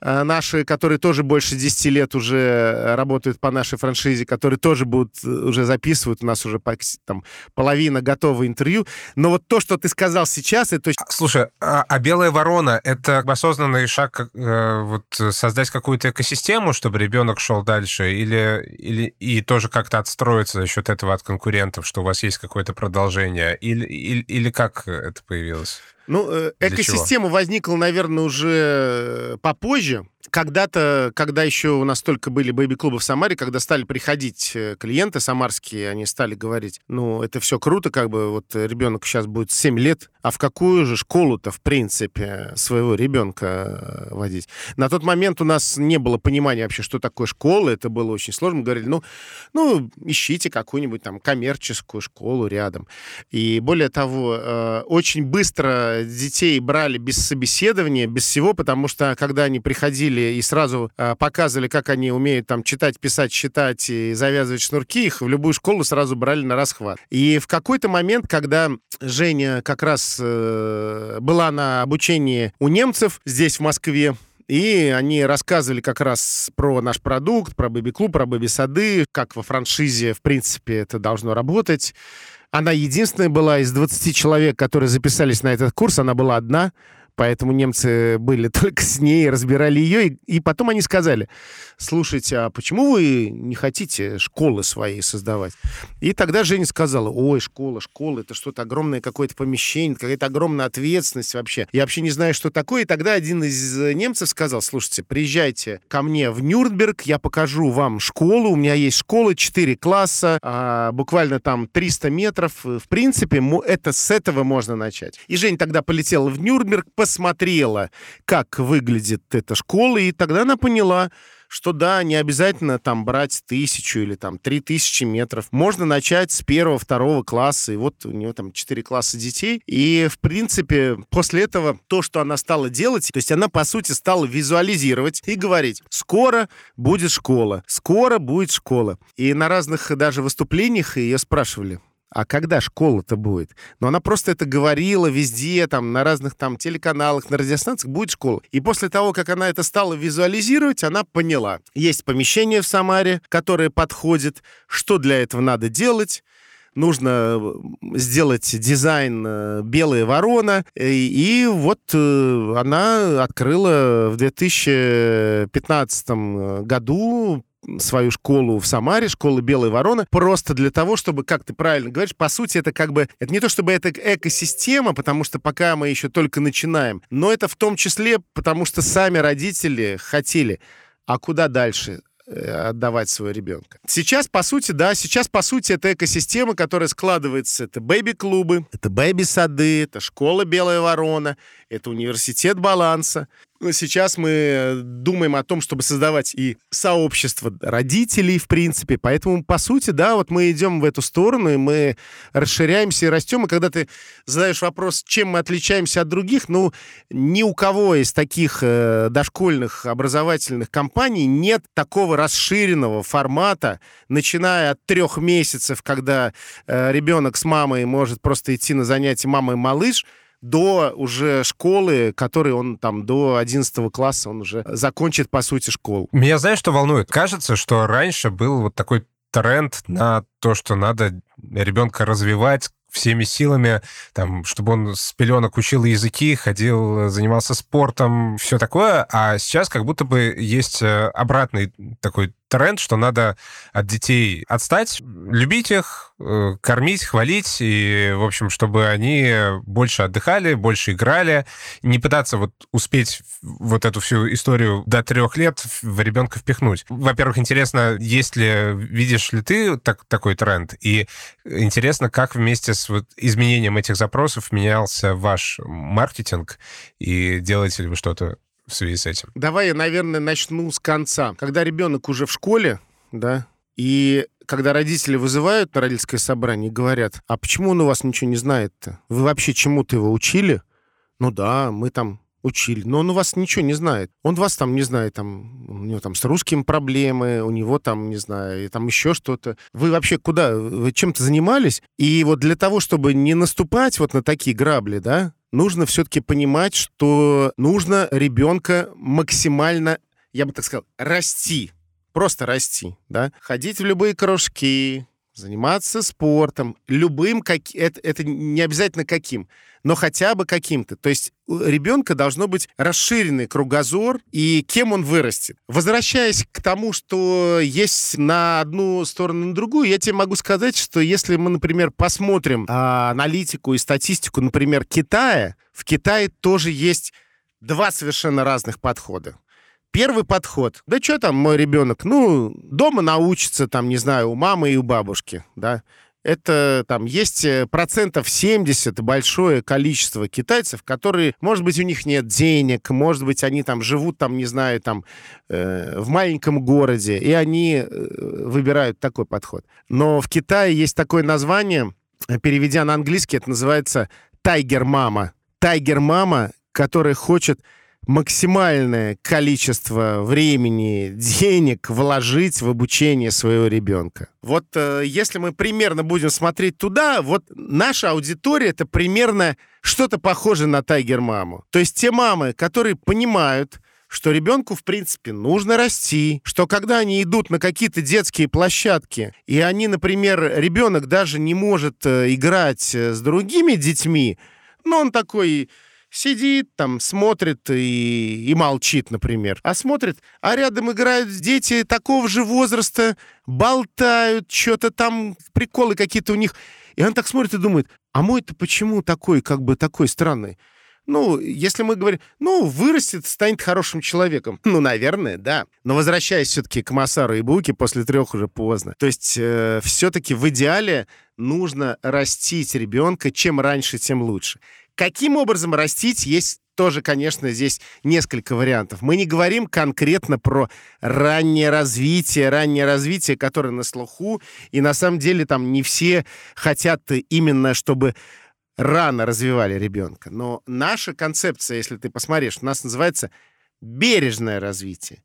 э, наши, которые тоже больше 10 лет уже э, работают по нашей франшизе, которые тоже будут э, уже записывать. У нас уже там половина готового интервью. Но вот то, что ты сказал сейчас, это... Слушай, а, а белая ворона — это осознанный шаг э, вот создать какую-то экосистему, чтобы ребенок шел дальше, или, или и тоже как-то отстроиться за счет этого от конкурентов, что у вас есть какое-то продолжение, или, или, или как это появилось? Ну, э, экосистема возникла, наверное, уже попозже когда-то, когда еще у нас только были бэби-клубы в Самаре, когда стали приходить э, клиенты самарские, они стали говорить, ну, это все круто, как бы вот ребенок сейчас будет 7 лет, а в какую же школу-то, в принципе, своего ребенка э, водить? На тот момент у нас не было понимания вообще, что такое школа, это было очень сложно. Мы говорили, ну, ну ищите какую-нибудь там коммерческую школу рядом. И более того, э, очень быстро детей брали без собеседования, без всего, потому что когда они приходили приходили и сразу э, показывали, как они умеют там читать, писать, считать и завязывать шнурки, их в любую школу сразу брали на расхват. И в какой-то момент, когда Женя как раз э, была на обучении у немцев здесь, в Москве, и они рассказывали как раз про наш продукт, про бэби-клуб, про бэби-сады, как во франшизе, в принципе, это должно работать. Она единственная была из 20 человек, которые записались на этот курс, она была одна. Поэтому немцы были *laughs* только с ней, разбирали ее, и, и потом они сказали, слушайте, а почему вы не хотите школы своей создавать? И тогда Женя сказала, ой, школа, школа, это что-то огромное какое-то помещение, какая-то огромная ответственность вообще. Я вообще не знаю, что такое. И тогда один из немцев сказал, слушайте, приезжайте ко мне в Нюрнберг, я покажу вам школу, у меня есть школа, 4 класса, а, буквально там 300 метров. В принципе, это с этого можно начать. И Женя тогда полетела в Нюрнберг, посмотрела, как выглядит эта школа, и тогда она поняла, что да, не обязательно там брать тысячу или там три тысячи метров. Можно начать с первого, второго класса, и вот у нее там четыре класса детей. И, в принципе, после этого то, что она стала делать, то есть она, по сути, стала визуализировать и говорить, скоро будет школа, скоро будет школа. И на разных даже выступлениях ее спрашивали, а когда школа-то будет? Но она просто это говорила везде, там, на разных там телеканалах, на радиостанциях будет школа. И после того, как она это стала визуализировать, она поняла. Есть помещение в Самаре, которое подходит, что для этого надо делать, нужно сделать дизайн «Белая ворона», и вот она открыла в 2015 году свою школу в Самаре, школу «Белая ворона», просто для того, чтобы, как ты правильно говоришь, по сути, это как бы... Это не то, чтобы это экосистема, потому что пока мы еще только начинаем, но это в том числе, потому что сами родители хотели. А куда дальше? Э, отдавать своего ребенка. Сейчас, по сути, да, сейчас, по сути, это экосистема, которая складывается. Это бэби-клубы, это бэби-сады, это школа «Белая ворона», это университет баланса. Сейчас мы думаем о том, чтобы создавать и сообщество родителей, в принципе. Поэтому, по сути, да, вот мы идем в эту сторону, и мы расширяемся и растем. И когда ты задаешь вопрос, чем мы отличаемся от других, ну, ни у кого из таких э, дошкольных образовательных компаний нет такого расширенного формата, начиная от трех месяцев, когда э, ребенок с мамой может просто идти на занятия мама и малыш, до уже школы, который он там до 11 класса, он уже закончит, по сути, школу. Меня знаешь, что волнует? Кажется, что раньше был вот такой тренд на то, что надо ребенка развивать всеми силами, там, чтобы он с пеленок учил языки, ходил, занимался спортом, все такое. А сейчас как будто бы есть э, обратный такой тренд, что надо от детей отстать, любить их, э, кормить, хвалить, и, в общем, чтобы они больше отдыхали, больше играли, не пытаться вот успеть вот эту всю историю до трех лет в ребенка впихнуть. Во-первых, интересно, есть ли, видишь ли ты так, такой тренд, и интересно, как вместе с вот изменением этих запросов менялся ваш маркетинг, и делаете ли вы что-то в связи с этим? Давай я, наверное, начну с конца. Когда ребенок уже в школе, да, и когда родители вызывают на родительское собрание и говорят, а почему он у вас ничего не знает-то? Вы вообще чему-то его учили? Ну да, мы там учили, но он у вас ничего не знает. Он вас там, не знаю, там, у него там с русским проблемы, у него там, не знаю, там еще что-то. Вы вообще куда? Вы чем-то занимались? И вот для того, чтобы не наступать вот на такие грабли, да, нужно все-таки понимать, что нужно ребенка максимально, я бы так сказал, расти. Просто расти, да. Ходить в любые кружки, заниматься спортом, любым, как... это, это не обязательно каким, но хотя бы каким-то. То есть у ребенка должно быть расширенный кругозор, и кем он вырастет. Возвращаясь к тому, что есть на одну сторону, на другую, я тебе могу сказать, что если мы, например, посмотрим а, аналитику и статистику, например, Китая, в Китае тоже есть два совершенно разных подхода. Первый подход. Да что там мой ребенок? Ну, дома научится, там, не знаю, у мамы и у бабушки, да. Это там есть э, процентов 70 большое количество китайцев, которые, может быть, у них нет денег, может быть, они там живут, там, не знаю, там э, в маленьком городе, и они э, выбирают такой подход. Но в Китае есть такое название, переведя на английский, это называется «тайгер-мама». Тайгер-мама, которая хочет максимальное количество времени, денег вложить в обучение своего ребенка. Вот э, если мы примерно будем смотреть туда, вот наша аудитория это примерно что-то похоже на тайгер-маму. То есть те мамы, которые понимают, что ребенку, в принципе, нужно расти, что когда они идут на какие-то детские площадки, и они, например, ребенок даже не может э, играть э, с другими детьми, но он такой сидит там, смотрит и, и молчит, например. А смотрит, а рядом играют дети такого же возраста, болтают, что-то там, приколы какие-то у них. И он так смотрит и думает, а мой-то почему такой, как бы такой странный? Ну, если мы говорим, ну, вырастет, станет хорошим человеком. Ну, наверное, да. Но возвращаясь все-таки к Масару и Буке, после трех уже поздно. То есть э, все-таки в идеале нужно растить ребенка. Чем раньше, тем лучше. Каким образом растить, есть тоже, конечно, здесь несколько вариантов. Мы не говорим конкретно про раннее развитие, раннее развитие, которое на слуху, и на самом деле там не все хотят именно, чтобы рано развивали ребенка. Но наша концепция, если ты посмотришь, у нас называется бережное развитие.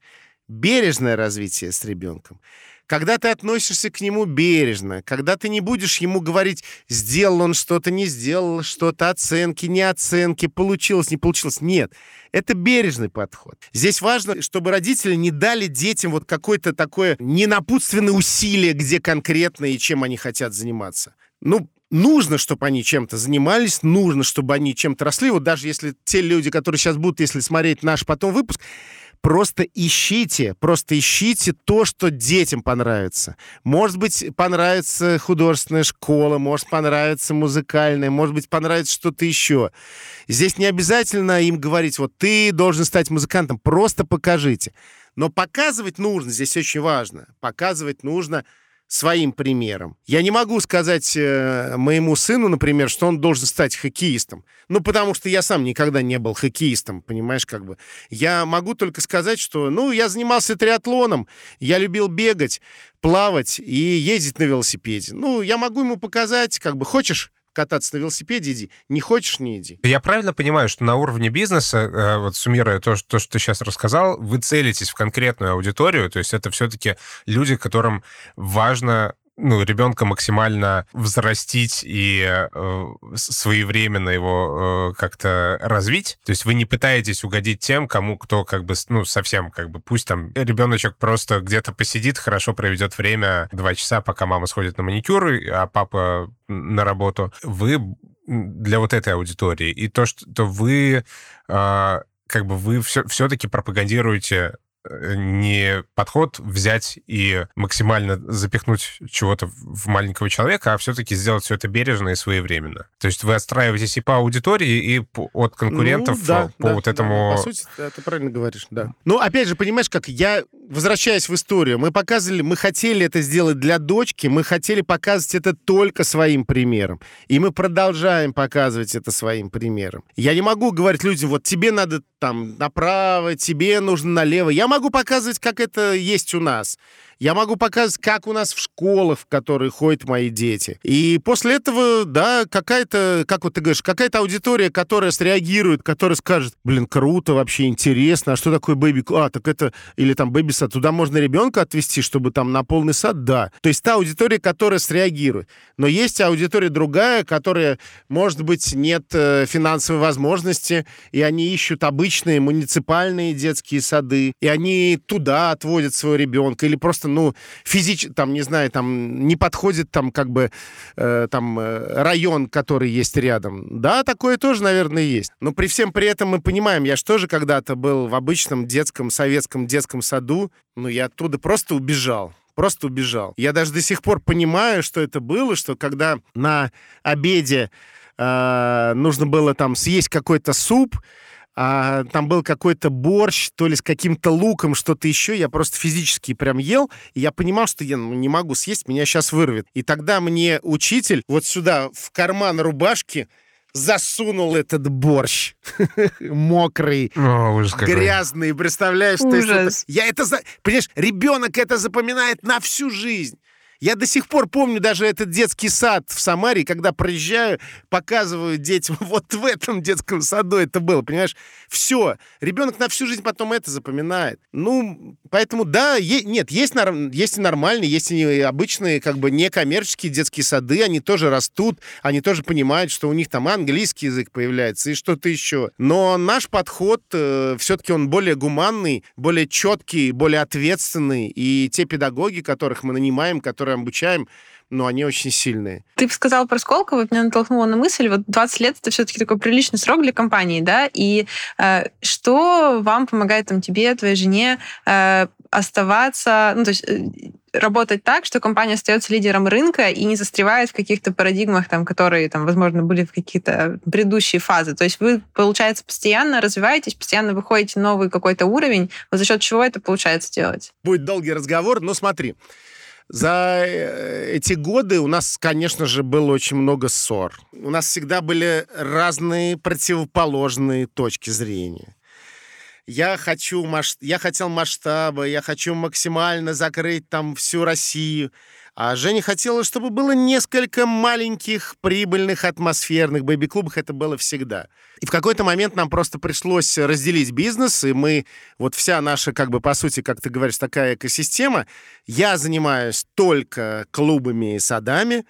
Бережное развитие с ребенком когда ты относишься к нему бережно, когда ты не будешь ему говорить, сделал он что-то, не сделал что-то, оценки, не оценки, получилось, не получилось. Нет, это бережный подход. Здесь важно, чтобы родители не дали детям вот какое-то такое ненапутственное усилие, где конкретно и чем они хотят заниматься. ну, нужно, чтобы они чем-то занимались, нужно, чтобы они чем-то росли. Вот даже если те люди, которые сейчас будут, если смотреть наш потом выпуск, просто ищите, просто ищите то, что детям понравится. Может быть, понравится художественная школа, может понравится музыкальная, может быть, понравится что-то еще. Здесь не обязательно им говорить, вот ты должен стать музыкантом, просто покажите. Но показывать нужно, здесь очень важно, показывать нужно своим примером. Я не могу сказать э, моему сыну, например, что он должен стать хоккеистом. Ну, потому что я сам никогда не был хоккеистом, понимаешь, как бы. Я могу только сказать, что, ну, я занимался триатлоном, я любил бегать, плавать и ездить на велосипеде. Ну, я могу ему показать, как бы, хочешь кататься на велосипеде, иди. Не хочешь, не иди. Я правильно понимаю, что на уровне бизнеса, э, вот суммируя то, то, что ты сейчас рассказал, вы целитесь в конкретную аудиторию, то есть это все-таки люди, которым важно ну, ребенка максимально взрастить и э, своевременно его э, как-то развить. То есть вы не пытаетесь угодить тем, кому кто как бы, ну, совсем как бы, пусть там ребеночек просто где-то посидит, хорошо проведет время, два часа, пока мама сходит на маникюр, а папа на работу. Вы для вот этой аудитории. И то, что вы э, как бы вы все, все-таки пропагандируете не подход взять и максимально запихнуть чего-то в маленького человека, а все-таки сделать все это бережно и своевременно. То есть вы отстраиваетесь и по аудитории, и от конкурентов ну, да, по да, вот этому... Да, по сути, ты правильно говоришь, да. Ну, опять же, понимаешь, как я, возвращаясь в историю, мы показывали, мы хотели это сделать для дочки, мы хотели показывать это только своим примером. И мы продолжаем показывать это своим примером. Я не могу говорить людям, вот тебе надо там направо, тебе нужно налево. Я могу показывать, как это есть у нас. Я могу показывать, как у нас в школах, в которые ходят мои дети. И после этого, да, какая-то, как вот ты говоришь, какая-то аудитория, которая среагирует, которая скажет, блин, круто, вообще интересно, а что такое бэби... А, так это... Или там бэби-сад. Туда можно ребенка отвезти, чтобы там на полный сад? Да. То есть та аудитория, которая среагирует. Но есть аудитория другая, которая, может быть, нет э, финансовой возможности, и они ищут обычные муниципальные детские сады, и они туда отводят своего ребенка, или просто ну, физически, там, не знаю, там, не подходит там, как бы, э, там, э, район, который есть рядом. Да, такое тоже, наверное, есть. Но при всем при этом мы понимаем, я же тоже когда-то был в обычном детском, советском детском саду, ну, я оттуда просто убежал просто убежал. Я даже до сих пор понимаю, что это было, что когда на обеде э, нужно было там съесть какой-то суп, а, там был какой-то борщ, то ли с каким-то луком, что-то еще. Я просто физически прям ел, и я понимал, что я ну, не могу съесть, меня сейчас вырвет. И тогда мне учитель вот сюда, в карман рубашки, засунул этот борщ *laughs* мокрый, О, грязный, представляешь? Ужас. Это, я это, за... понимаешь, ребенок это запоминает на всю жизнь. Я до сих пор помню даже этот детский сад в Самаре, когда проезжаю, показываю детям, *laughs* вот в этом детском саду это было, понимаешь? Все. Ребенок на всю жизнь потом это запоминает. Ну, поэтому, да, е- нет, есть, нар- есть и нормальные, есть и обычные, как бы некоммерческие детские сады, они тоже растут, они тоже понимают, что у них там английский язык появляется и что-то еще. Но наш подход, э, все-таки он более гуманный, более четкий, более ответственный, и те педагоги, которых мы нанимаем, которые обучаем, но они очень сильные. Ты сказал про Сколково, меня натолкнуло на мысль, вот 20 лет это все-таки такой приличный срок для компании, да, и э, что вам помогает там тебе, твоей жене э, оставаться, ну, то есть э, работать так, что компания остается лидером рынка и не застревает в каких-то парадигмах, там, которые, там, возможно, были в какие-то предыдущие фазы. То есть вы, получается, постоянно развиваетесь, постоянно выходите на новый какой-то уровень. Вот за счет чего это получается делать? Будет долгий разговор, но смотри. За э, эти годы у нас, конечно же, было очень много ссор. У нас всегда были разные противоположные точки зрения. Я хочу, я хотел масштаба, я хочу максимально закрыть там всю Россию. А Женя хотела, чтобы было несколько маленьких, прибыльных, атмосферных бэби-клубов. Это было всегда. И в какой-то момент нам просто пришлось разделить бизнес, и мы, вот вся наша, как бы, по сути, как ты говоришь, такая экосистема. Я занимаюсь только клубами и садами,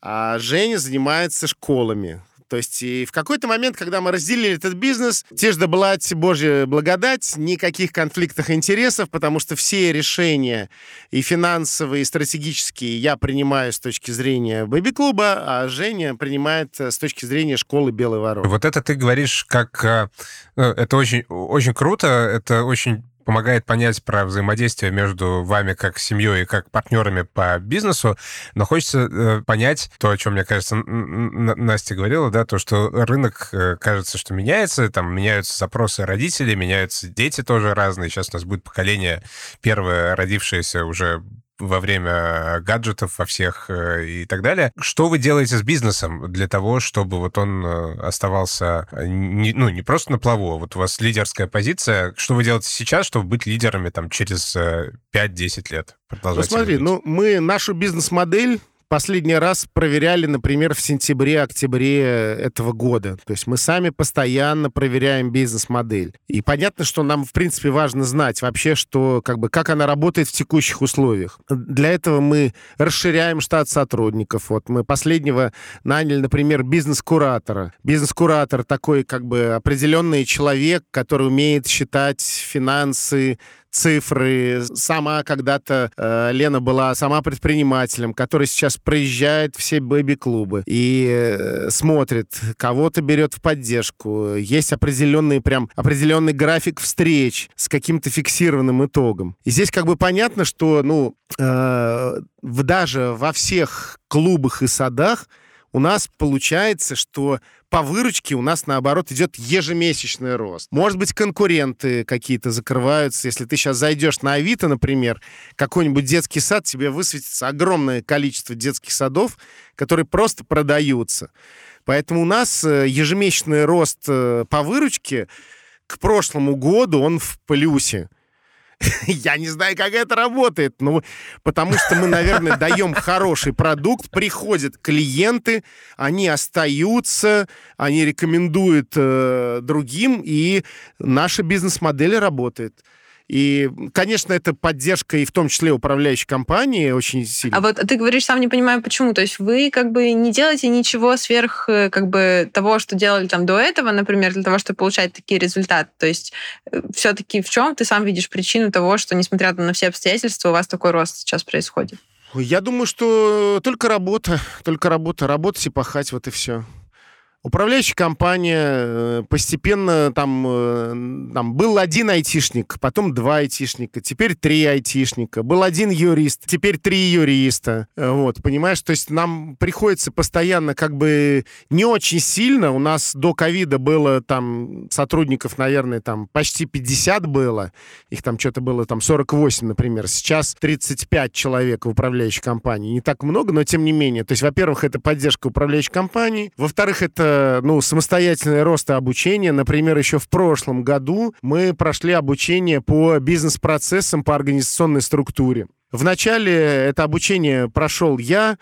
а Женя занимается школами То есть и в какой-то момент, когда мы разделили этот бизнес, те же блать Божья благодать, никаких конфликтов интересов, потому что все решения и финансовые, и стратегические я принимаю с точки зрения бэби-клуба, а Женя принимает с точки зрения школы Белый Ворот. Вот это ты говоришь как... Э, ну, это очень, очень круто, это очень помогает понять про взаимодействие между вами как семьей и как партнерами по бизнесу, но хочется э, понять то, о чем, мне кажется, Настя говорила, да, то, что рынок, э, кажется, что меняется, там меняются запросы родителей, меняются дети тоже разные. Сейчас у нас будет поколение первое, родившееся уже во время гаджетов во всех э, и так далее. Что вы делаете с бизнесом для того, чтобы вот он э, оставался э, не, ну, не просто на плаву, а вот у вас лидерская позиция. Что вы делаете сейчас, чтобы быть лидерами там через 5-10 лет? Ну смотри, ну мы нашу бизнес-модель последний раз проверяли, например, в сентябре-октябре этого года. То есть мы сами постоянно проверяем бизнес-модель. И понятно, что нам, в принципе, важно знать вообще, что, как бы, как она работает в текущих условиях. Для этого мы расширяем штат сотрудников. Вот мы последнего наняли, например, бизнес-куратора. Бизнес-куратор такой, как бы, определенный человек, который умеет считать финансы, цифры. Сама когда-то э, Лена была сама предпринимателем, который сейчас проезжает все бэби-клубы и э, смотрит, кого-то берет в поддержку. Есть определенный прям определенный график встреч с каким-то фиксированным итогом. И здесь как бы понятно, что ну э, даже во всех клубах и садах у нас получается, что по выручке у нас, наоборот, идет ежемесячный рост. Может быть, конкуренты какие-то закрываются. Если ты сейчас зайдешь на Авито, например, какой-нибудь детский сад, тебе высветится огромное количество детских садов, которые просто продаются. Поэтому у нас э, ежемесячный рост э, по выручке к прошлому году, он в плюсе. *laughs* Я не знаю, как это работает, но потому что мы, наверное, даем хороший продукт, приходят клиенты, они остаются, они рекомендуют э, другим, и наша бизнес-модель работает. И, конечно, это поддержка и в том числе управляющей компании очень сильно. А вот ты говоришь, сам не понимаю, почему. То есть вы как бы не делаете ничего сверх э, как бы того, что делали там до этого, например, для того, чтобы получать такие результаты. То есть э, все-таки в чем ты сам видишь причину того, что, несмотря на все обстоятельства, у вас такой рост сейчас происходит? Я думаю, что только работа, *laughs* только работа, работать и пахать, вот и все. Управляющая компания э, постепенно там, э, там был один айтишник, потом два айтишника, теперь три айтишника, был один юрист, теперь три юриста. Э, вот, понимаешь, то есть нам приходится постоянно как бы не очень сильно. У нас до ковида было там сотрудников, наверное, там почти 50 было. Их там что-то было там 48, например. Сейчас 35 человек в управляющей компании. Не так много, но тем не менее. То есть, во-первых, это поддержка управляющей компании. Во-вторых, это ну, самостоятельный рост и обучение. Например, еще в прошлом году мы прошли обучение по бизнес-процессам, по организационной структуре. Вначале это обучение прошел я,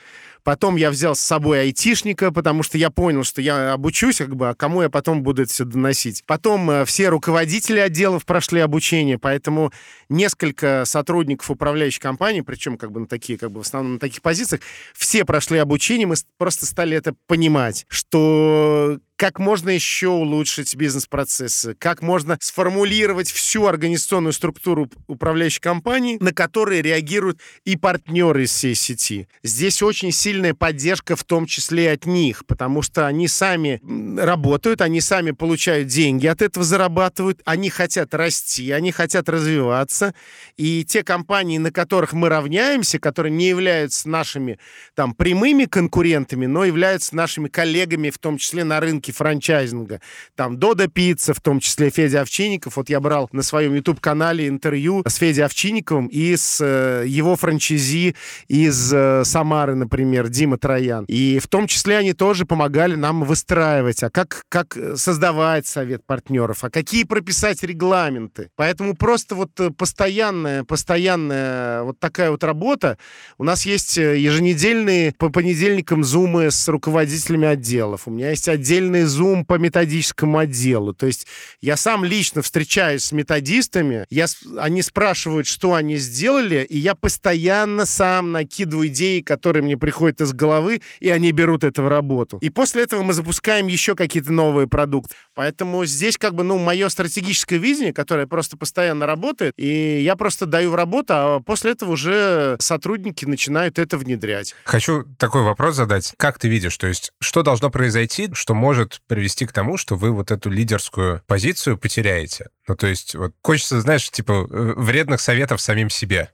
Потом я взял с собой айтишника, потому что я понял, что я обучусь, как бы, а кому я потом буду это все доносить. Потом э, все руководители отделов прошли обучение, поэтому несколько сотрудников управляющей компании, причем как бы на такие, как бы в основном на таких позициях, все прошли обучение, мы просто стали это понимать, что как можно еще улучшить бизнес-процессы, как можно сформулировать всю организационную структуру управляющей компании, на которые реагируют и партнеры из всей сети. Здесь очень сильная поддержка в том числе от них, потому что они сами работают, они сами получают деньги, от этого зарабатывают, они хотят расти, они хотят развиваться, и те компании, на которых мы равняемся, которые не являются нашими там прямыми конкурентами, но являются нашими коллегами, в том числе на рынке франчайзинга. Там Дода Пицца, в том числе Федя Овчинников. Вот я брал на своем YouTube-канале интервью с Федей Овчинниковым и с э, его франчайзи из э, Самары, например, Дима Троян. И в том числе они тоже помогали нам выстраивать, а как, как создавать совет партнеров, а какие прописать регламенты. Поэтому просто вот э, постоянная, постоянная вот такая вот работа. У нас есть еженедельные по понедельникам зумы с руководителями отделов. У меня есть постоянный зум по методическому отделу. То есть я сам лично встречаюсь с методистами, я, они спрашивают, что они сделали, и я постоянно сам накидываю идеи, которые мне приходят из головы, и они берут это в работу. И после этого мы запускаем еще какие-то новые продукты. Поэтому здесь как бы, ну, мое стратегическое видение, которое просто постоянно работает, и я просто даю в работу, а после этого уже сотрудники начинают это внедрять. Хочу такой вопрос задать. Как ты видишь, то есть что должно произойти, что может привести к тому, что вы вот эту лидерскую позицию потеряете? Ну, то есть вот хочется, знаешь, типа э, вредных советов самим себе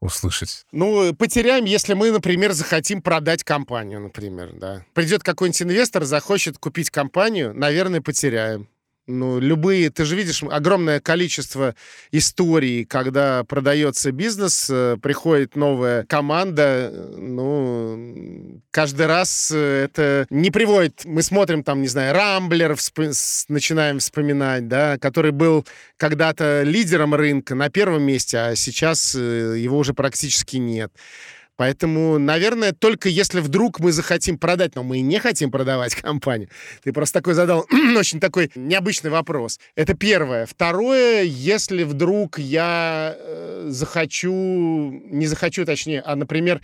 услышать? Ну, потеряем, если мы, например, захотим продать компанию, например, да. Придет какой-нибудь инвестор, захочет купить компанию, наверное, потеряем. Ну, любые, ты же видишь огромное количество историй, когда продается бизнес, э, приходит новая команда, ну, каждый раз э, это не приводит, мы смотрим там, не знаю, Рамблер, всп... начинаем вспоминать, да, который был когда-то лидером рынка на первом месте, а сейчас э, его уже практически нет. Поэтому, наверное, только если вдруг мы захотим продать, но мы не хотим продавать *laughs* компанию. Ты просто такой задал *clears throat* очень такой необычный вопрос. Это первое. Второе, если вдруг я э, захочу, не захочу, точнее, а, например,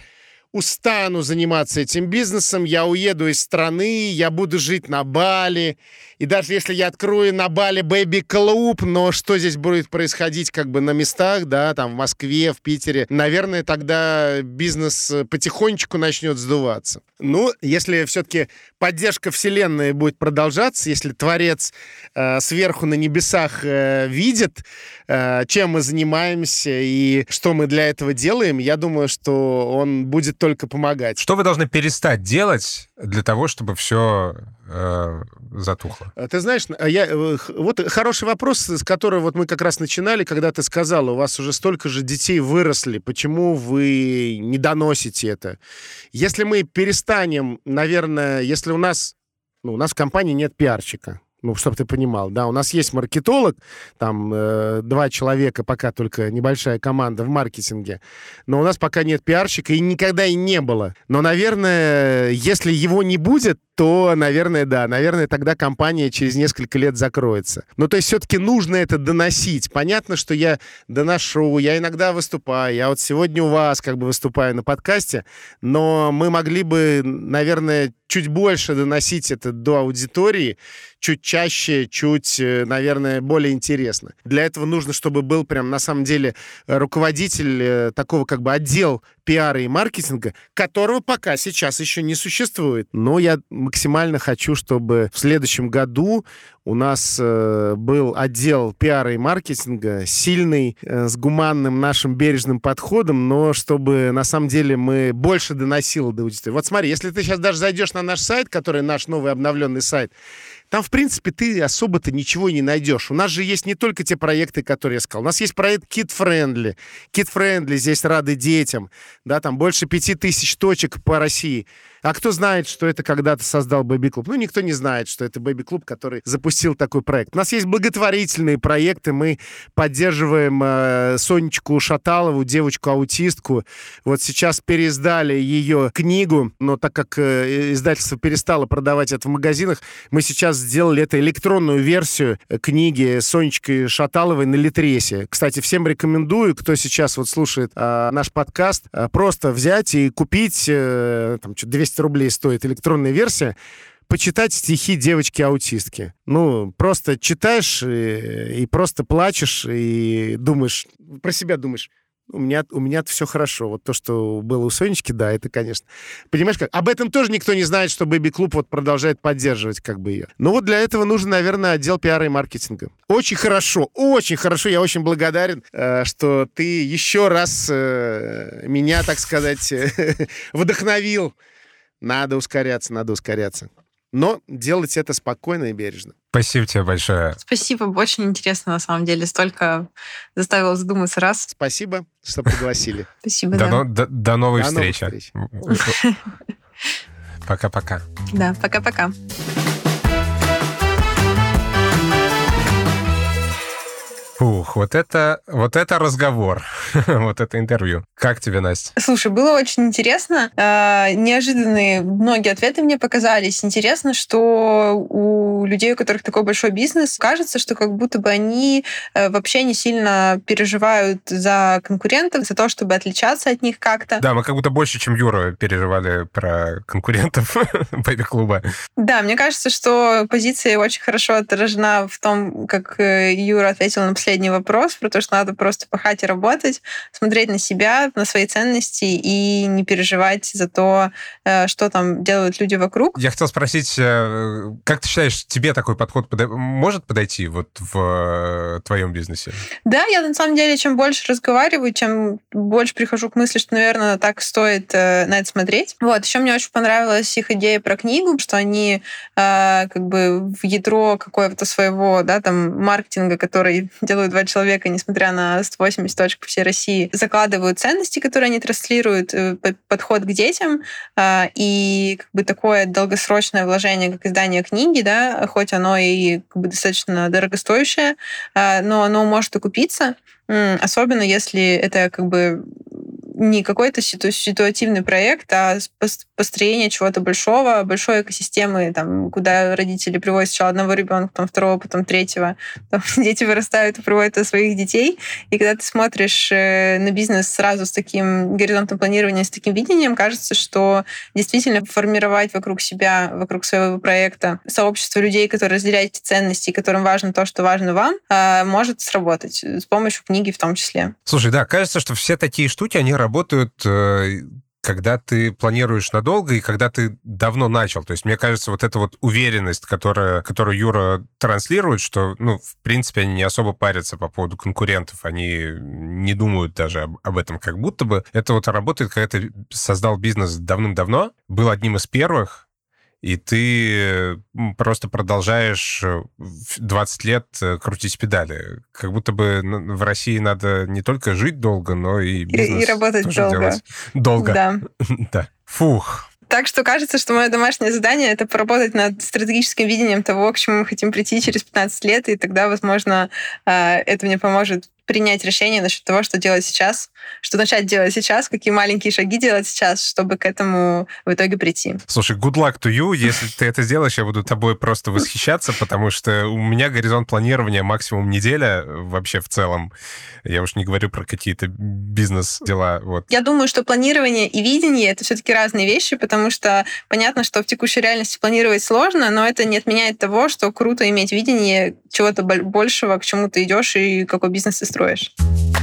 устану заниматься этим бизнесом, я уеду из страны, я буду жить на Бали. И даже если я открою на Бали бэби-клуб, но что здесь будет происходить как бы на местах, да, там в Москве, в Питере, наверное, тогда бизнес потихонечку начнет сдуваться. Ну, если все-таки поддержка Вселенной будет продолжаться, если Творец э, сверху на небесах э, видит, э, чем мы занимаемся и что мы для этого делаем, я думаю, что он будет только помогать. Что вы должны перестать делать для того, чтобы все э, затухло? Ты знаешь, я, э, вот хороший вопрос, с которого вот мы как раз начинали, когда ты сказала, у вас уже столько же детей выросли, почему вы не доносите это? Если мы перестанем, наверное, если у нас, ну, у нас в компании нет пиарщика, ну, чтобы ты понимал, да, у нас есть маркетолог, там э, два человека, пока только небольшая команда в маркетинге, но у нас пока нет пиарщика и никогда и не было. Но, наверное, если его не будет, то, наверное, да, наверное, тогда компания через несколько лет закроется. Ну, то есть все-таки нужно это доносить. Понятно, что я доношу, я иногда выступаю, я вот сегодня у вас как бы выступаю на подкасте, но мы могли бы, наверное, чуть больше доносить это до аудитории, чуть чаще, чуть, э, наверное, более интересно. Для этого нужно, чтобы был прям на самом деле руководитель э, такого как бы отдел пиара и маркетинга, которого пока сейчас еще не существует. Но я максимально хочу, чтобы в следующем году у нас э, был отдел пиара и маркетинга, сильный, э, с гуманным нашим бережным подходом, но чтобы на самом деле мы больше доносило до аудитории. Вот смотри, если ты сейчас даже зайдешь на наш сайт, который наш новый обновленный сайт, там, в принципе, ты особо-то ничего не найдешь. У нас же есть не только те проекты, которые я сказал. У нас есть проект Kid Friendly. Kid Friendly здесь рады детям. Да, там больше пяти тысяч точек по России. А кто знает, что это когда-то создал Бэби Клуб? Ну, никто не знает, что это Бэби Клуб, который запустил такой проект. У нас есть благотворительные проекты. Мы поддерживаем э, Сонечку Шаталову, девочку-аутистку. Вот сейчас переиздали ее книгу, но так как э, издательство перестало продавать это в магазинах, мы сейчас сделали это электронную версию книги Сонечки Шаталовой на Литресе. Кстати, всем рекомендую, кто сейчас вот слушает э, наш подкаст, э, просто взять и купить э, там, 200 200 рублей стоит электронная версия, почитать стихи девочки-аутистки. Ну, просто читаешь и, и просто плачешь, и думаешь, про себя думаешь, у меня, у меня все хорошо. Вот то, что было у Сонечки, да, это, конечно. Понимаешь, как? Об этом тоже никто не знает, что Бэби Клуб вот продолжает поддерживать как бы ее. Но вот для этого нужен, наверное, отдел пиара и маркетинга. Очень хорошо, очень хорошо. Я очень благодарен, э, что ты еще раз э, меня, так сказать, *laughs* вдохновил надо ускоряться, надо ускоряться. Но делать это спокойно и бережно. Спасибо тебе большое. Спасибо, очень интересно на самом деле. Столько заставило задуматься раз. Спасибо, что пригласили. *laughs* Спасибо, да. До новой встречи. Пока-пока. *laughs* Да, пока-пока. Фух, вот это, вот это разговор, *laughs* вот это интервью. Как тебе, Настя? Слушай, было очень интересно. Э, неожиданные многие ответы мне показались. Интересно, что у людей, у которых такой большой бизнес, кажется, что как будто бы они э, вообще не сильно переживают за конкурентов, за то, чтобы отличаться от них как-то. Да, мы как будто больше, чем Юра, переживали про конкурентов *laughs* Бэби-клуба. Да, мне кажется, что позиция очень хорошо отражена в том, как э, Юра ответил на последний вопрос, про то, что надо просто пахать и работать, смотреть на себя, на свои ценности и не переживать за то, э, что там делают люди вокруг. Я хотел спросить, э, как ты считаешь, тебе такой подход подо... может подойти вот в твоем бизнесе? Да, я на самом деле, чем больше разговариваю, чем больше прихожу к мысли, что, наверное, так стоит на это смотреть. Вот, еще мне очень понравилась их идея про книгу, что они как бы в ядро какого-то своего, да, там, маркетинга, который *laughs* делают два человека, несмотря на 180 точек по всей России, закладывают ценности, которые они транслируют, э, подход к детям, а, и как бы такое долгосрочное вложение, как издание книги, да, хоть оно и как бы достаточно дорогостоящее, а, но оно может окупиться, особенно если это как бы не какой-то ситуативный проект, а построение чего-то большого, большой экосистемы, там, куда родители приводят сначала одного ребенка, потом второго, потом третьего. Там *laughs* дети вырастают и приводят своих детей. И когда ты смотришь э, на бизнес сразу с таким горизонтом планирования, с таким видением, кажется, что действительно формировать вокруг себя, вокруг своего проекта сообщество людей, которые разделяют эти ценности, которым важно то, что важно вам, а, может сработать с помощью книги в том числе. Слушай, да, кажется, что все такие штуки, они работают э, когда ты планируешь надолго и когда ты давно начал. То есть, мне кажется, вот эта вот уверенность, которая, которую Юра транслирует, что, ну, в принципе, они не особо парятся по поводу конкурентов, они не думают даже об, об этом как будто бы. Это вот работает, когда ты создал бизнес давным-давно, был одним из первых, и ты просто продолжаешь 20 э, лет э, крутить педали. Как будто бы в России надо не только жить долго, но и бизнес И, и работать тоже долго. Делать долго. Да. *laughs* да. Фух. Так что кажется, что мое домашнее задание — это поработать над стратегическим видением того, к чему мы хотим прийти через 15 лет, и тогда, возможно, э, это мне поможет принять решение насчет того, что делать сейчас, что начать делать сейчас, какие маленькие шаги делать сейчас, чтобы к этому в итоге прийти. Слушай, good luck to you. Если ты это сделаешь, я буду тобой просто восхищаться, потому что у меня горизонт планирования максимум неделя вообще в целом. Я уж не говорю про какие-то бизнес-дела. Вот. Я думаю, что планирование и видение — это все-таки разные вещи, потому что понятно, что в текущей реальности планировать сложно, но это не отменяет того, что круто иметь видение чего-то большего, к чему ты идешь и какой бизнес ты trouxas.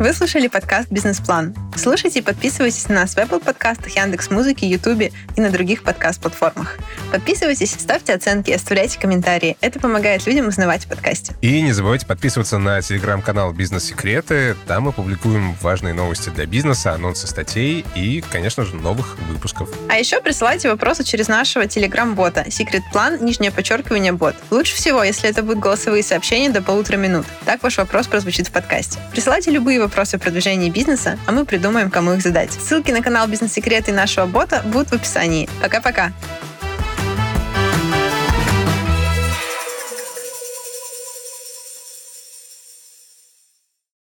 Вы слушали подкаст «Бизнес-план». Слушайте и подписывайтесь на нас в Apple подкастах, Яндекс Музыке, Ютубе и на других подкаст-платформах. Подписывайтесь, ставьте оценки, оставляйте комментарии. Это помогает людям узнавать о подкасте. И не забывайте подписываться на телеграм-канал «Бизнес-секреты». Там мы публикуем важные новости для бизнеса, анонсы статей и, конечно же, новых выпусков. А еще присылайте вопросы через нашего телеграм-бота «Секрет План», нижнее подчеркивание, бот. Лучше всего, если это будут голосовые сообщения до полутора минут. Так ваш вопрос прозвучит в подкасте. Присылайте любые вопросы вопросы о продвижении бизнеса, а мы придумаем, кому их задать. Ссылки на канал Бизнес-секреты и нашего бота будут в описании. Пока-пока!